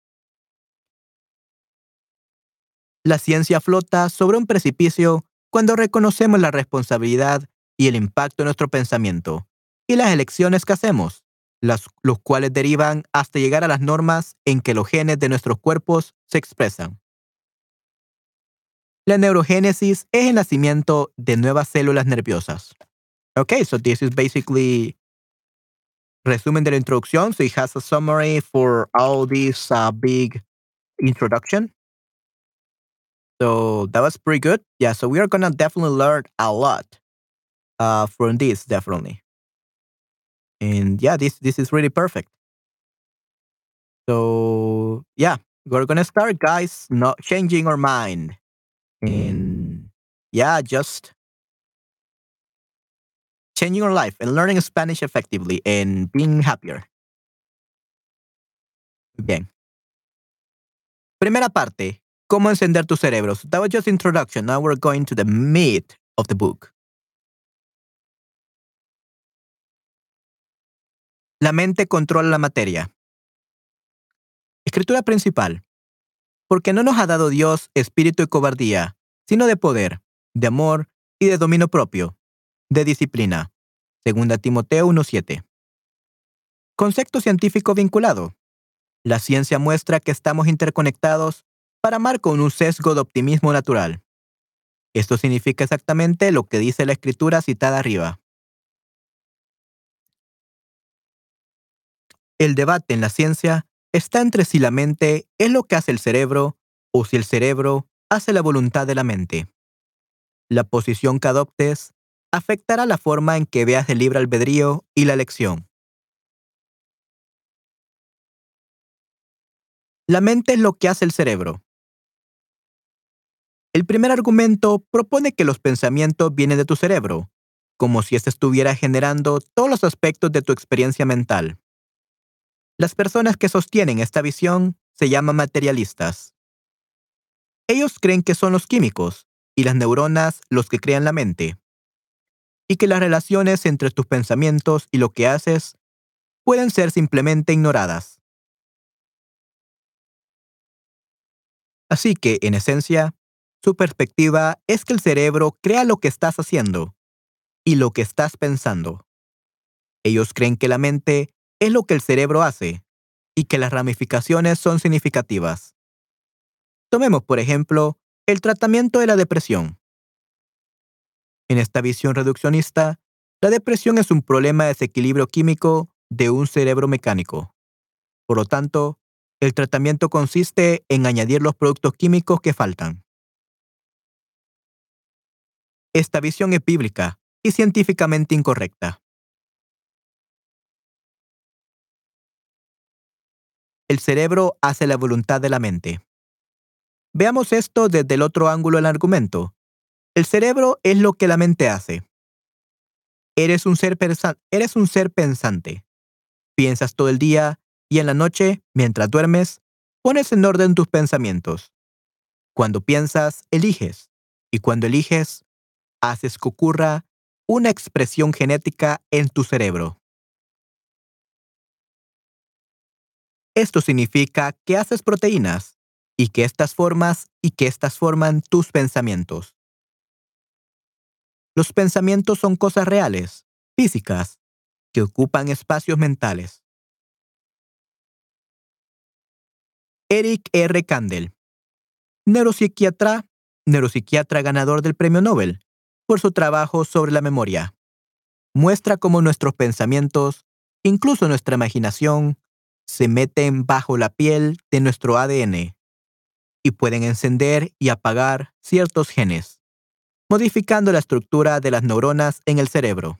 Speaker 1: La ciencia flota sobre un precipicio cuando reconocemos la responsabilidad y el impacto de nuestro pensamiento y las elecciones que hacemos, las, los cuales derivan hasta llegar a las normas en que los genes de nuestros cuerpos se expresan. La neurogénesis es el nacimiento de nuevas células nerviosas. Okay, so this is basically resumen de la introducción. So it has a summary for all this uh, big introduction. So that was pretty good. Yeah, so we are gonna definitely learn a lot uh, from this, definitely. And yeah, this this is really perfect. So yeah, we're gonna start, guys. Not changing our mind, and yeah, just changing our life and learning Spanish effectively and being happier. Bien. Primera parte, cómo encender tu cerebro. So that was just introduction. Now we're going to the meat of the book. La mente controla la materia. Escritura principal. Porque no nos ha dado Dios espíritu de cobardía, sino de poder, de amor y de dominio propio, de disciplina. Segunda Timoteo 1.7. Concepto científico vinculado. La ciencia muestra que estamos interconectados para amar un sesgo de optimismo natural. Esto significa exactamente lo que dice la escritura citada arriba. El debate en la ciencia está entre si la mente es lo que hace el cerebro o si el cerebro hace la voluntad de la mente. La posición que adoptes afectará la forma en que veas el libre albedrío y la elección. La mente es lo que hace el cerebro. El primer argumento propone que los pensamientos vienen de tu cerebro, como si éste estuviera generando todos los aspectos de tu experiencia mental. Las personas que sostienen esta visión se llaman materialistas. Ellos creen que son los químicos y las neuronas los que crean la mente, y que las relaciones entre tus pensamientos y lo que haces pueden ser simplemente ignoradas. Así que, en esencia, su perspectiva es que el cerebro crea lo que estás haciendo y lo que estás pensando. Ellos creen que la mente es lo que el cerebro hace y que las ramificaciones son significativas. Tomemos, por ejemplo, el tratamiento de la depresión. En esta visión reduccionista, la depresión es un problema de desequilibrio químico de un cerebro mecánico. Por lo tanto, el tratamiento consiste en añadir los productos químicos que faltan. Esta visión es bíblica y científicamente incorrecta. El cerebro hace la voluntad de la mente. Veamos esto desde el otro ángulo del argumento. El cerebro es lo que la mente hace. Eres un ser, eres un ser pensante. Piensas todo el día y en la noche, mientras duermes, pones en orden tus pensamientos. Cuando piensas, eliges. Y cuando eliges, haces que ocurra una expresión genética en tu cerebro. Esto significa que haces proteínas y que estas formas y que estas forman tus pensamientos. Los pensamientos son cosas reales, físicas, que ocupan espacios mentales. Eric R. Kandel, neuropsiquiatra, neuropsiquiatra ganador del Premio Nobel por su trabajo sobre la memoria. Muestra cómo nuestros pensamientos, incluso nuestra imaginación, se meten bajo la piel de nuestro ADN y pueden encender y apagar ciertos genes, modificando la estructura de las neuronas en el cerebro.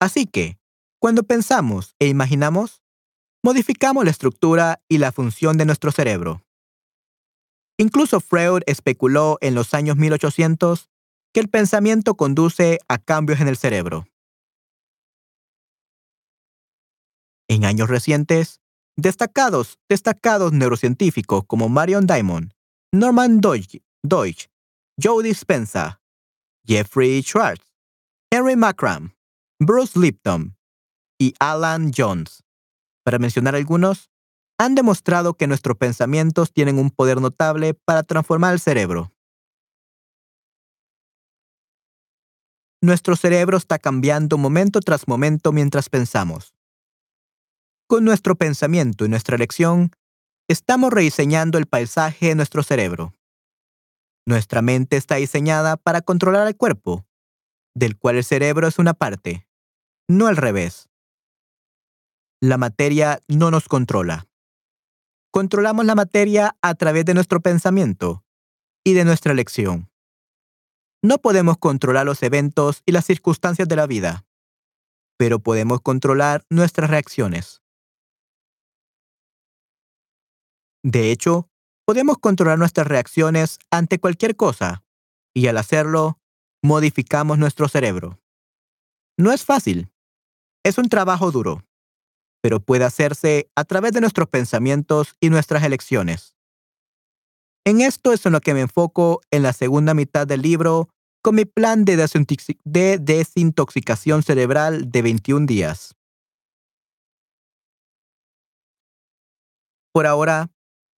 Speaker 1: Así que, cuando pensamos e imaginamos, modificamos la estructura y la función de nuestro cerebro. Incluso Freud especuló en los años 1800 que el pensamiento conduce a cambios en el cerebro. En años recientes, destacados, destacados neurocientíficos como Marion Diamond, Norman Deutsch, Deutsch Joe Jeffrey Schwartz, Henry Macram, Bruce Lipton y Alan Jones, para mencionar algunos, han demostrado que nuestros pensamientos tienen un poder notable para transformar el cerebro. Nuestro cerebro está cambiando momento tras momento mientras pensamos. Con nuestro pensamiento y nuestra elección, estamos rediseñando el paisaje de nuestro cerebro. Nuestra mente está diseñada para controlar el cuerpo, del cual el cerebro es una parte, no al revés. La materia no nos controla. Controlamos la materia a través de nuestro pensamiento y de nuestra elección. No podemos controlar los eventos y las circunstancias de la vida, pero podemos controlar nuestras reacciones. De hecho, podemos controlar nuestras reacciones ante cualquier cosa, y al hacerlo, modificamos nuestro cerebro. No es fácil. Es un trabajo duro, pero puede hacerse a través de nuestros pensamientos y nuestras elecciones. En esto es en lo que me enfoco en la segunda mitad del libro con mi plan de, desintoxicación cerebral de 21 días. Por ahora,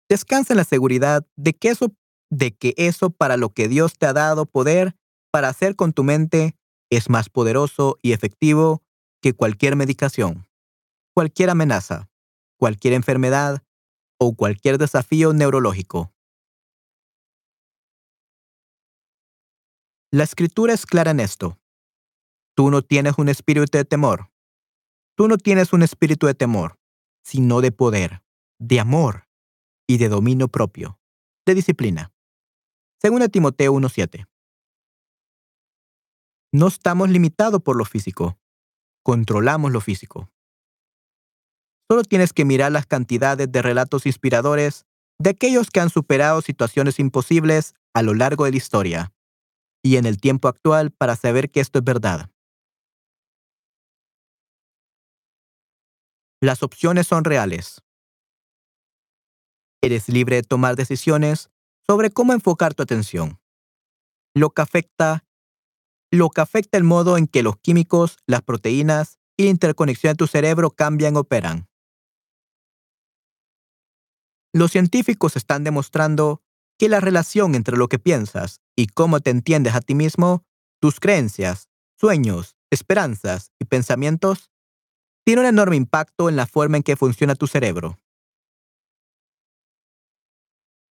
Speaker 1: Descansa en la seguridad de que eso, de que eso para lo que Dios te ha dado poder para hacer con tu mente es más poderoso y efectivo que cualquier medicación, cualquier amenaza, cualquier enfermedad o cualquier desafío neurológico. La escritura es clara en esto. Tú no tienes un espíritu de temor. Tú no tienes un espíritu de temor, sino de poder, de amor y de dominio propio, de disciplina. Según Timoteo 1.7. No estamos limitados por lo físico, controlamos lo físico. Solo tienes que mirar las cantidades de relatos inspiradores de aquellos que han superado situaciones imposibles a lo largo de la historia y en el tiempo actual para saber que esto es verdad. Las opciones son reales. Eres libre de tomar decisiones sobre cómo enfocar tu atención. Lo que afecta, lo que afecta el modo en que los químicos, las proteínas y la interconexión de tu cerebro cambian operan. Los científicos están demostrando que la relación entre lo que piensas y cómo te entiendes a ti mismo, tus creencias, sueños, esperanzas y pensamientos, tiene un enorme impacto en la forma en que funciona tu cerebro.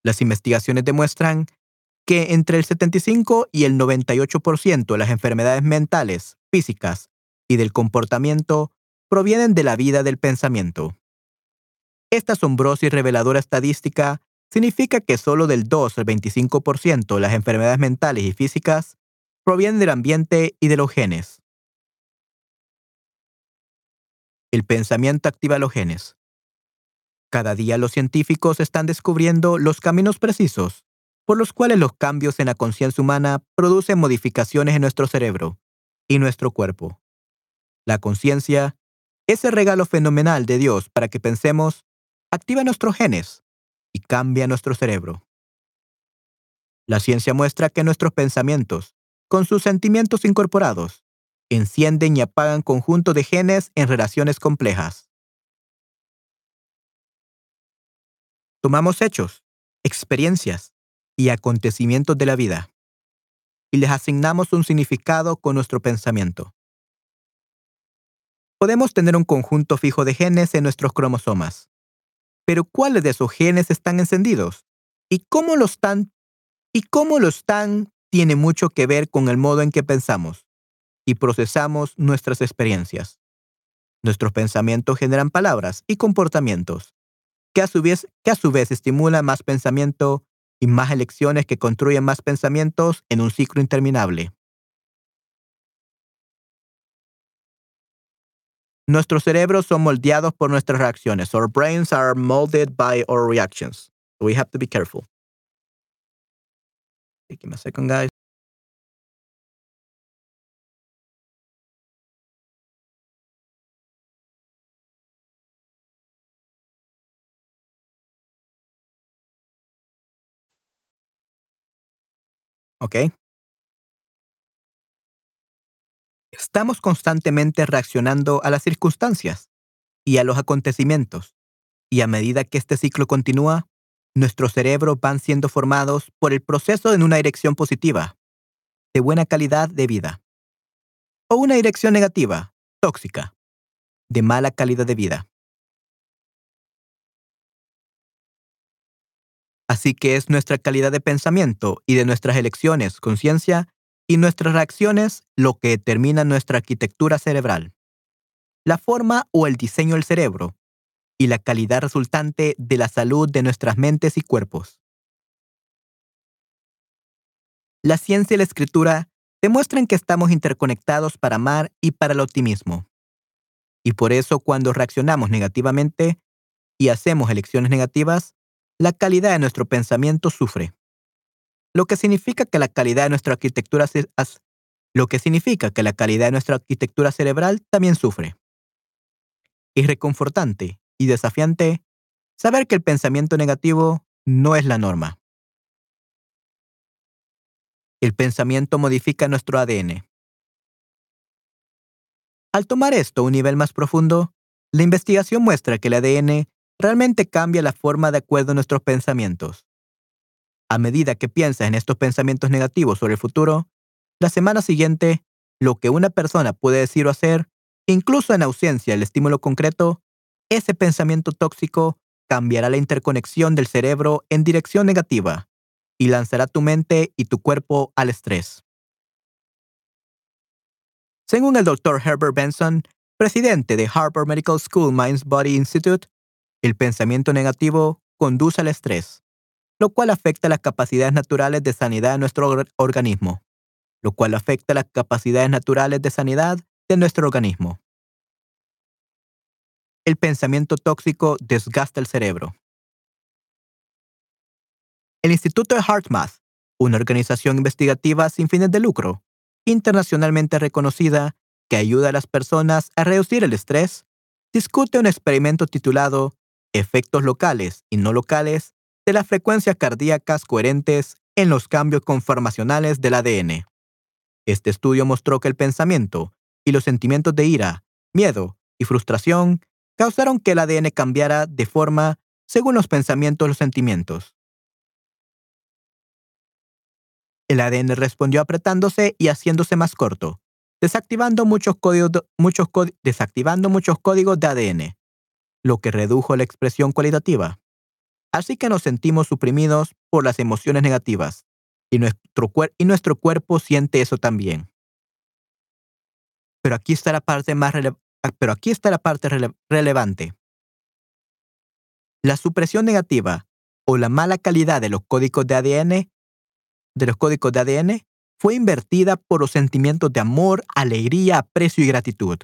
Speaker 1: Las investigaciones demuestran que entre el 75 y el 98% de las enfermedades mentales, físicas y del comportamiento provienen de la vida del pensamiento. Esta asombrosa y reveladora estadística significa que solo del 2 al 25% de las enfermedades mentales y físicas provienen del ambiente y de los genes. El pensamiento activa los genes. Cada día los científicos están descubriendo los caminos precisos por los cuales los cambios en la conciencia humana producen modificaciones en nuestro cerebro y nuestro cuerpo. La conciencia, ese regalo fenomenal de Dios para que pensemos, activa nuestros genes y cambia nuestro cerebro. La ciencia muestra que nuestros pensamientos, con sus sentimientos incorporados, encienden y apagan conjuntos de genes en relaciones complejas. Tomamos hechos, experiencias y acontecimientos de la vida y les asignamos un significado con nuestro pensamiento. Podemos tener un conjunto fijo de genes en nuestros cromosomas, pero ¿cuáles de esos genes están encendidos? ¿Y cómo lo están? ¿Y cómo lo están? Tiene mucho que ver con el modo en que pensamos y procesamos nuestras experiencias. Nuestros pensamientos generan palabras y comportamientos, que a su vez, que a su vez estimulan más pensamiento y más elecciones que construyen más pensamientos en un ciclo interminable. Nuestros cerebros son moldeados por nuestras reacciones. Our brains are molded by our reactions. So we have to be careful. Give me a second, guys. ¿Ok? Estamos constantemente reaccionando a las circunstancias y a los acontecimientos, y a medida que este ciclo continúa, nuestros cerebros van siendo formados por el proceso en una dirección positiva, de buena calidad de vida, o una dirección negativa, tóxica, de mala calidad de vida. Así que es nuestra calidad de pensamiento y de nuestras elecciones, conciencia y nuestras reacciones lo que determina nuestra arquitectura cerebral, la forma o el diseño del cerebro y la calidad resultante de la salud de nuestras mentes y cuerpos. La ciencia y la escritura demuestran que estamos interconectados para amar y para el optimismo. Y por eso cuando reaccionamos negativamente y hacemos elecciones negativas, la calidad de nuestro pensamiento sufre. Lo que significa que la calidad de nuestra arquitectura lo que significa que la calidad de nuestra arquitectura cerebral también sufre. Es reconfortante y desafiante saber que el pensamiento negativo no es la norma. El pensamiento modifica nuestro ADN. Al tomar esto a un nivel más profundo, la investigación muestra que el ADN realmente cambia la forma de acuerdo a nuestros pensamientos. A medida que piensas en estos pensamientos negativos sobre el futuro, la semana siguiente, lo que una persona puede decir o hacer, incluso en ausencia del estímulo concreto, ese pensamiento tóxico cambiará la interconexión del cerebro en dirección negativa y lanzará tu mente y tu cuerpo al estrés. Según el Dr. Herbert Benson, presidente de Harvard Medical School Minds Body Institute, el pensamiento negativo conduce al estrés, lo cual afecta las capacidades naturales de sanidad de nuestro organismo, lo cual afecta las capacidades naturales de sanidad de nuestro organismo. El pensamiento tóxico desgasta el cerebro. El Instituto de HeartMath, una organización investigativa sin fines de lucro, internacionalmente reconocida que ayuda a las personas a reducir el estrés, discute un experimento titulado efectos locales y no locales de las frecuencias cardíacas coherentes en los cambios conformacionales del ADN. Este estudio mostró que el pensamiento y los sentimientos de ira, miedo y frustración causaron que el ADN cambiara de forma según los pensamientos y los sentimientos. El ADN respondió apretándose y haciéndose más corto, desactivando muchos, códigos, desactivando muchos códigos de ADN, lo que redujo la expresión cualitativa. Así que nos sentimos suprimidos por las emociones negativas Y nuestro, cuerpo siente eso también. Pero aquí está la parte más ah, relevante. La supresión negativa o la mala calidad de los códigos de ADN de los códigos de ADN fue invertida por los sentimientos de amor, alegría, aprecio y gratitud.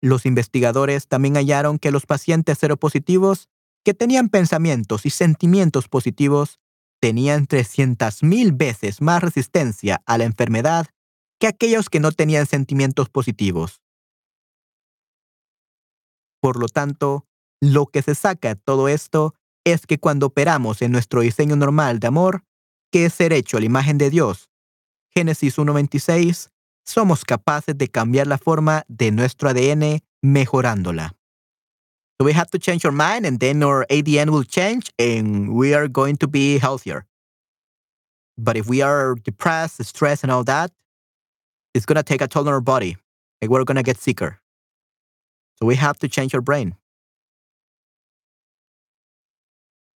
Speaker 1: Los investigadores también hallaron que los pacientes seropositivos que tenían pensamientos y sentimientos positivos tenían 300.000 veces más resistencia a la enfermedad que aquellos que no tenían sentimientos positivos. Por lo tanto, lo que se saca de todo esto es que cuando operamos en nuestro diseño normal de amor, que es ser hecho a la imagen de Dios, Génesis 1.26, somos capaces de cambiar la forma de nuestro ADN mejorándola. So we have to change our mind and then our ADN will change and we are going to be healthier. But if we are depressed, stressed, and all that, it's going to take a toll on our body. and we're going to get sicker. So we have to change our brain.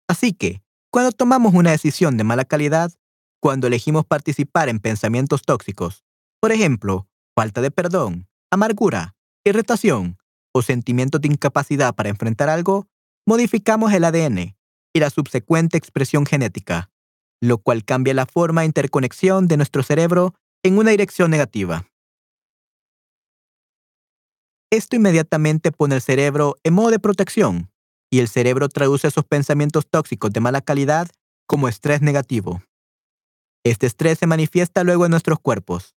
Speaker 1: Así que, cuando tomamos una decisión de mala calidad, cuando elegimos participar en pensamientos tóxicos, por ejemplo, falta de perdón, amargura, irritación o sentimientos de incapacidad para enfrentar algo, modificamos el ADN y la subsecuente expresión genética, lo cual cambia la forma de interconexión de nuestro cerebro en una dirección negativa. Esto inmediatamente pone el cerebro en modo de protección y el cerebro traduce esos pensamientos tóxicos de mala calidad como estrés negativo. Este estrés se manifiesta luego en nuestros cuerpos.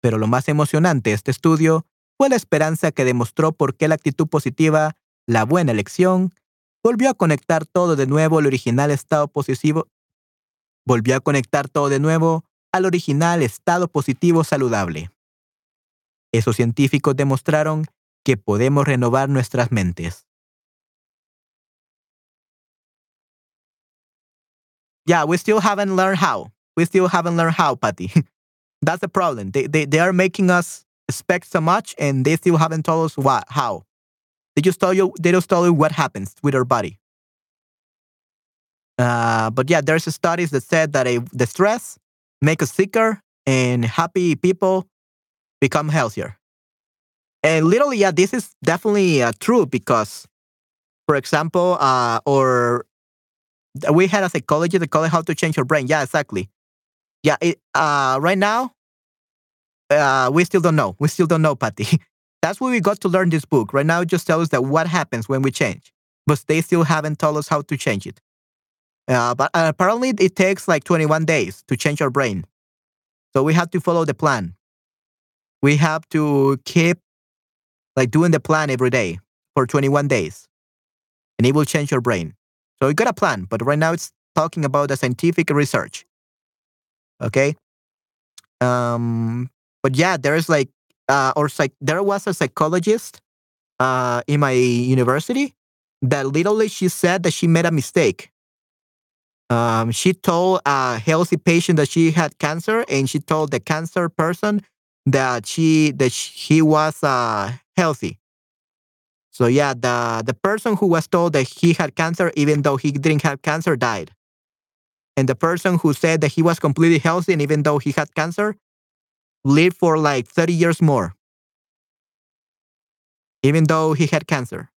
Speaker 1: Pero lo más emocionante de este estudio fue la esperanza que demostró por qué la actitud positiva, la buena elección, volvió a conectar todo de nuevo al original estado positivo, volvió a conectar todo de nuevo al original positivo saludable. Esos científicos demostraron que podemos renovar nuestras mentes. Yeah, we still haven't learned how. We still haven't learned how, Patty. That's the problem. They, they, they are making us expect so much and they still haven't told us what, how. They just tell you, they just tell you what happens with our body. Uh, but yeah, there's studies that said that a, the stress make us sicker and happy people become healthier. And literally, yeah, this is definitely uh, true because, for example, uh, or we had a psychologist that called it how to change your brain. Yeah, exactly. Yeah, it, uh, right now, uh, we still don't know. We still don't know, Patty. That's what we got to learn this book. Right now, it just tells us that what happens when we change, but they still haven't told us how to change it. Uh, but uh, apparently, it takes like 21 days to change our brain. So we have to follow the plan. We have to keep like doing the plan every day for 21 days, and it will change your brain. So we got a plan, but right now it's talking about the scientific research. Okay. Um, but yeah, there's like, uh, or like, there was a psychologist, uh, in my university that literally she said that she made a mistake. Um, she told a healthy patient that she had cancer, and she told the cancer person that she that he was uh, healthy. So yeah, the the person who was told that he had cancer, even though he didn't have cancer, died. And the person who said that he was completely healthy and even though he had cancer, lived for like 30 years more. Even though he had cancer.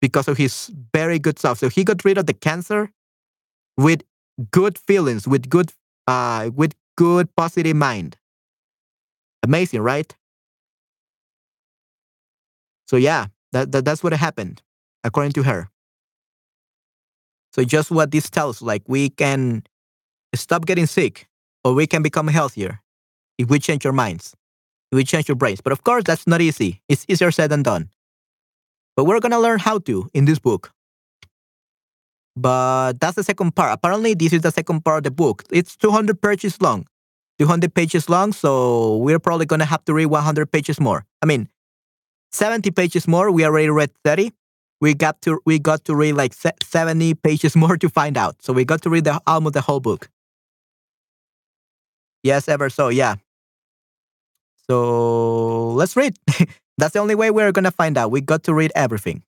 Speaker 1: Because of his very good stuff. So he got rid of the cancer with good feelings, with good uh with good positive mind. Amazing, right? So yeah, that, that that's what happened, according to her. So just what this tells, like we can stop getting sick or we can become healthier if we change our minds, if we change our brains. But of course, that's not easy. It's easier said than done. But we're going to learn how to in this book. But that's the second part. Apparently, this is the second part of the book. It's 200 pages long. 200 pages long, so we're probably going to have to read 100 pages more. I mean, 70 pages more. We already read 30 we got to we got to read like 70 pages more to find out. So we got to read the almost the whole book. Yes, ever so, yeah. So let's read. That's the only way we're gonna find out. We got to read everything.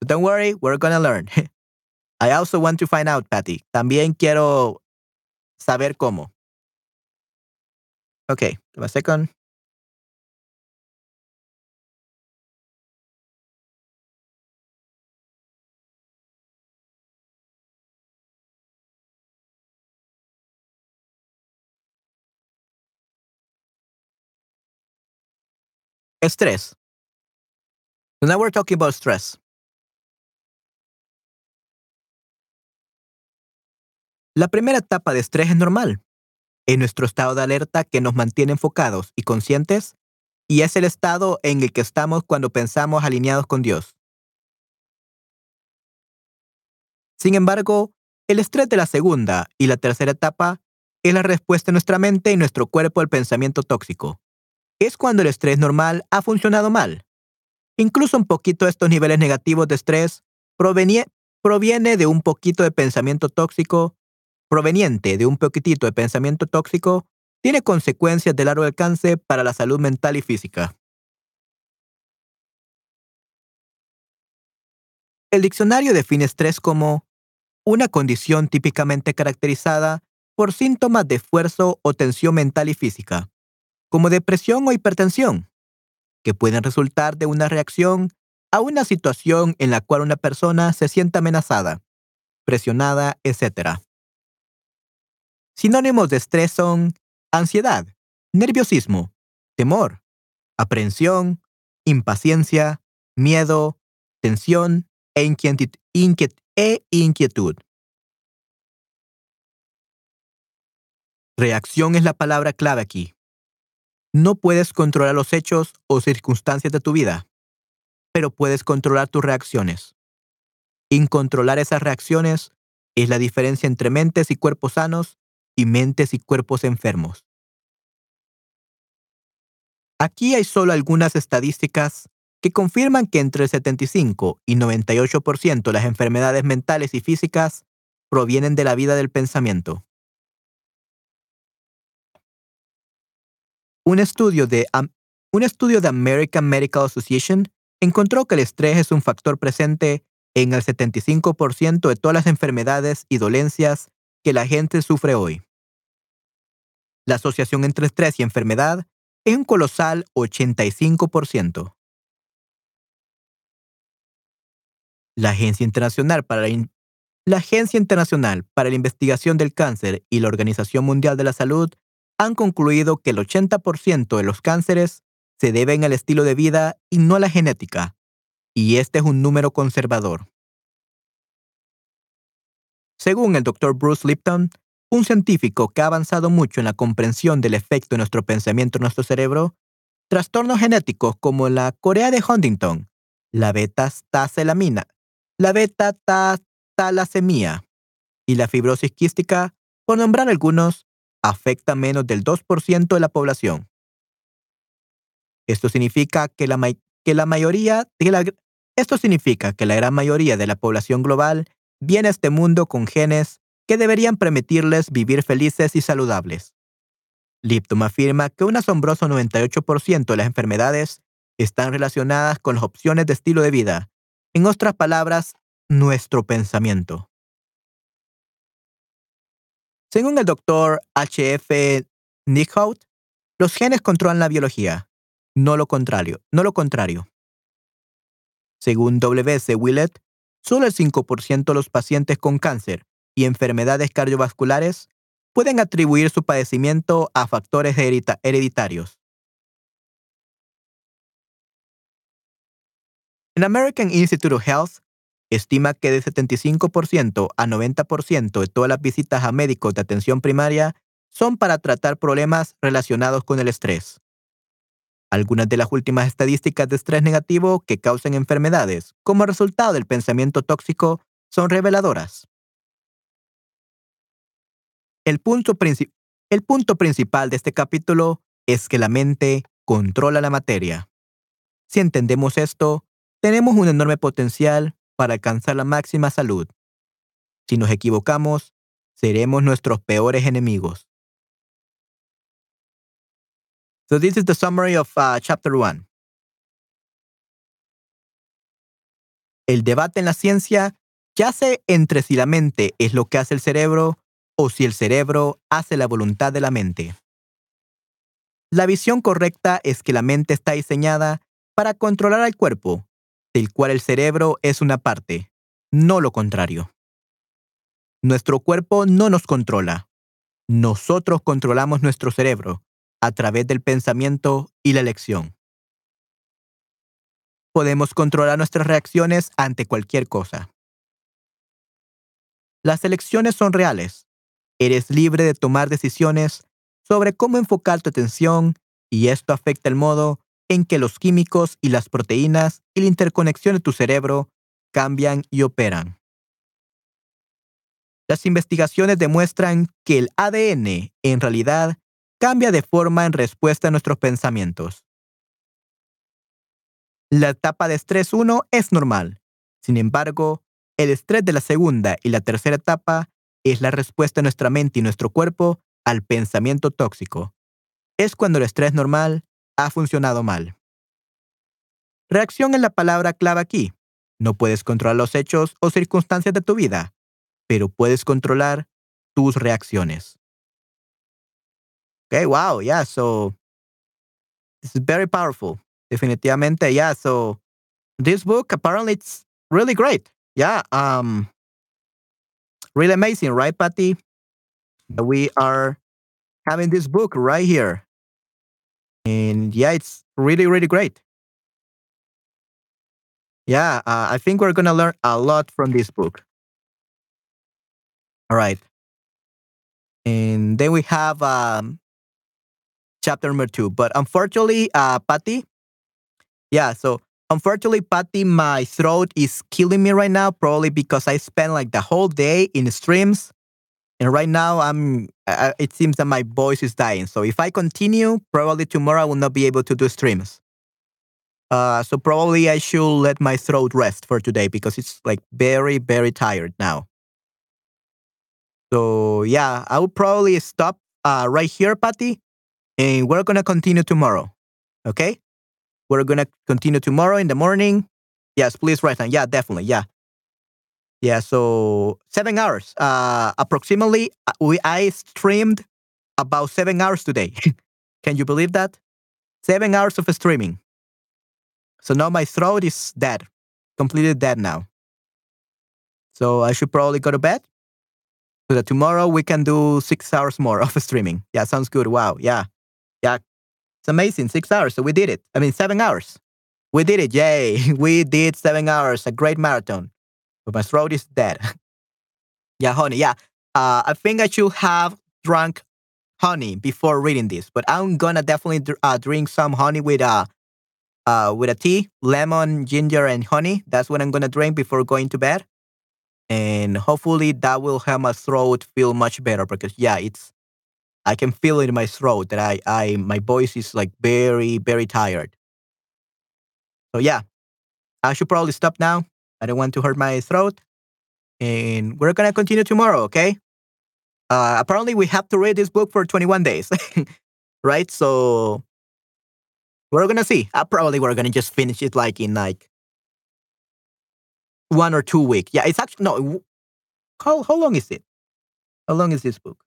Speaker 1: But don't worry, we're gonna learn. I also want to find out, Patty. También quiero saber cómo. Ok, give a second. Estrés. So now we're talking about stress. La primera etapa de estrés es normal. Es nuestro estado de alerta que nos mantiene enfocados y conscientes y es el estado en el que estamos cuando pensamos alineados con Dios. Sin embargo, el estrés de la segunda y la tercera etapa es la respuesta de nuestra mente y nuestro cuerpo al pensamiento tóxico. Es cuando el estrés normal ha funcionado mal. Incluso un poquito de estos niveles negativos de estrés proviene de un poquito de pensamiento tóxico, proveniente de un poquitito de pensamiento tóxico, tiene consecuencias de largo alcance para la salud mental y física. El diccionario define estrés como una condición típicamente caracterizada por síntomas de esfuerzo o tensión mental y física, como depresión o hipertensión, que pueden resultar de una reacción a una situación en la cual una persona se siente amenazada, presionada, etc. Sinónimos de estrés son ansiedad, nerviosismo, temor, aprehensión, impaciencia, miedo, tensión e, e inquietud. Reacción es la palabra clave aquí. No puedes controlar los hechos o circunstancias de tu vida, pero puedes controlar tus reacciones. Incontrolar esas reacciones es la diferencia entre mentes y cuerpos sanos y mentes y cuerpos enfermos. Aquí hay solo algunas estadísticas que confirman que entre el 75 y 98% de las enfermedades mentales y físicas provienen de la vida del pensamiento. Un estudio de, un estudio de American Medical Association encontró que el estrés es un factor presente en el 75% de todas las enfermedades y dolencias que la gente sufre hoy. La asociación entre estrés y enfermedad es un colosal 85%. La Agencia Internacional para la, la Agencia Internacional para la Investigación del Cáncer y la Organización Mundial de la Salud han concluido que el 80% de los cánceres se deben al estilo de vida y no a la genética, y este es un número conservador. Según el Dr. Bruce Lipton, un científico que ha avanzado mucho en la comprensión del efecto de nuestro pensamiento en nuestro cerebro, trastornos genéticos como la corea de Huntington, la beta-taselamina, la beta-talasemia y la fibrosis quística, por nombrar algunos, afecta menos del 2% de la población. Esto significa que la, que la mayoría esto significa que la gran mayoría de la población global viene a este mundo con genes que deberían permitirles vivir felices y saludables. Lipton afirma que un asombroso 98% de las enfermedades están relacionadas con las opciones de estilo de vida, en otras palabras, nuestro pensamiento. Según el doctor H.F. Nickhout, los genes controlan la biología, no lo contrario, no lo contrario. Según W.C. Willett, solo el 5% de los pacientes con cáncer y enfermedades cardiovasculares pueden atribuir su padecimiento a factores hereditarios. El American Institute of Health estima que de 75% a 90% de todas las visitas a médicos de atención primaria son para tratar problemas relacionados con el estrés. Algunas de las últimas estadísticas de estrés negativo que causan enfermedades como resultado del pensamiento tóxico son reveladoras. El punto, principal de este capítulo es que la mente controla la materia. Si entendemos esto, tenemos un enorme potencial para alcanzar la máxima salud. Si nos equivocamos, seremos nuestros peores enemigos. So this is the summary of uh, chapter one. El debate en la ciencia yace entre si la mente es lo que hace el cerebro o si el cerebro hace la voluntad de la mente. La visión correcta es que la mente está diseñada para controlar al cuerpo, del cual el cerebro es una parte, no lo contrario. Nuestro cuerpo no nos controla. Nosotros controlamos nuestro cerebro a través del pensamiento y la elección. Podemos controlar nuestras reacciones ante cualquier cosa. Las elecciones son reales. Eres libre de tomar decisiones sobre cómo enfocar tu atención y esto afecta el modo en que los químicos y las proteínas y la interconexión de tu cerebro cambian y operan. Las investigaciones demuestran que el ADN, en realidad, cambia de forma en respuesta a nuestros pensamientos. La etapa de estrés 1 es normal. Sin embargo, el estrés de la segunda y la tercera etapa es la respuesta de nuestra mente y nuestro cuerpo al pensamiento tóxico. Es cuando el estrés normal ha funcionado mal. Reacción en la palabra clave aquí. No puedes controlar los hechos o circunstancias de tu vida, pero puedes controlar tus reacciones. Okay, wow, yeah, so this is very powerful. Definitivamente, yeah. So this book apparently it's really great. Yeah, um really amazing, right, Patty? We are having this book right here. And yeah, it's really, really great. Yeah, uh, I think we're going to learn a lot from this book. All right. And then we have um, chapter number two. But unfortunately, uh, Patty, yeah, so unfortunately, Patty, my throat is killing me right now, probably because I spent like the whole day in streams. And right now, I'm. It seems that my voice is dying. So if I continue, probably tomorrow I will not be able to do streams. Uh, so probably I should let my throat rest for today because it's like very, very tired now. So yeah, I will probably stop uh, right here, Patty, and we're gonna continue tomorrow. Okay, we're gonna continue tomorrow in the morning. Yes, please write down. Yeah, definitely. Yeah, yeah. So seven hours, uh, approximately. Uh, we I streamed about seven hours today. Can you believe that? Seven hours of streaming. So now my throat is dead, completely dead now. So I should probably go to bed so that tomorrow we can do six hours more of streaming. Yeah, sounds good. Wow. Yeah. Yeah. It's amazing. Six hours. So we did it. I mean, seven hours. We did it. Yay. We did seven hours. A great marathon. But my throat is dead. yeah, honey. Yeah. Uh, I think I should have drunk honey before reading this, but I'm gonna definitely uh, drink some honey with uh, uh, with a tea, lemon, ginger, and honey. That's what I'm gonna drink before going to bed, and hopefully that will help my throat feel much better. Because yeah, it's I can feel it in my throat that I I my voice is like very very tired. So yeah, I should probably stop now. I don't want to hurt my throat, and we're gonna continue tomorrow. Okay. Uh, apparently, we have to read this book for 21 days, right? So we're gonna see. I probably we're gonna just finish it like in like one or two week. Yeah, it's actually no. How how long is it? How long is this book?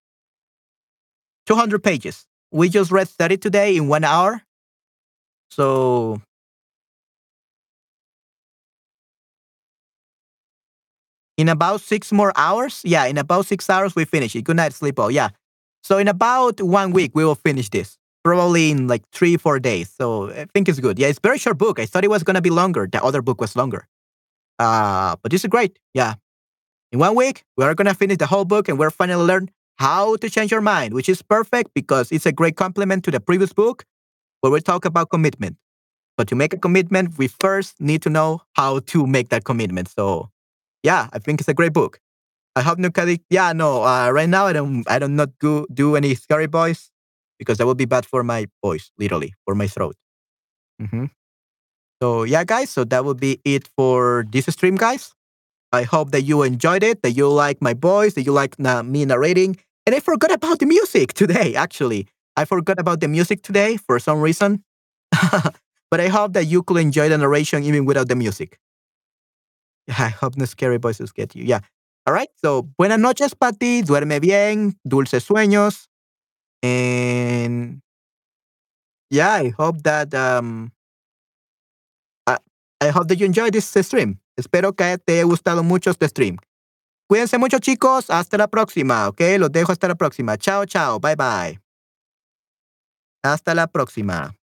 Speaker 1: Two hundred pages. We just read thirty today in one hour. So in about six more hours, yeah, in about six hours we finish it. Good night, sleep all. Yeah. So in about one week we will finish this probably in like three, four days. So I think it's good. Yeah, it's very short book. I thought it was gonna be longer. The other book was longer. Uh, but this is great. Yeah. In one week, we are gonna finish the whole book and we're finally learn how to change your mind, which is perfect because it's a great complement to the previous book where we talk about commitment. But to make a commitment, we first need to know how to make that commitment. So yeah, I think it's a great book. I hope nobody. Yeah, no. Uh, right now, I don't. I don't not go, do any scary voice because that would be bad for my voice, literally, for my throat. Mm-hmm. So, yeah, guys, so that would be it for this stream, guys. I hope that you enjoyed it, that you like my voice, that you like na- me narrating. And I forgot about the music today, actually. I forgot about the music today for some reason. but I hope that you could enjoy the narration even without the music. I hope the scary voices get you. Yeah. All right. So, buenas noches, Patty. Duerme bien. Dulces sueños. And yeah, I hope that um, I, I hope that you enjoy this stream. Espero que te haya gustado mucho este stream. Cuídense mucho, chicos. Hasta la próxima, ¿ok? Los dejo hasta la próxima. Chao, chao. Bye, bye. Hasta la próxima.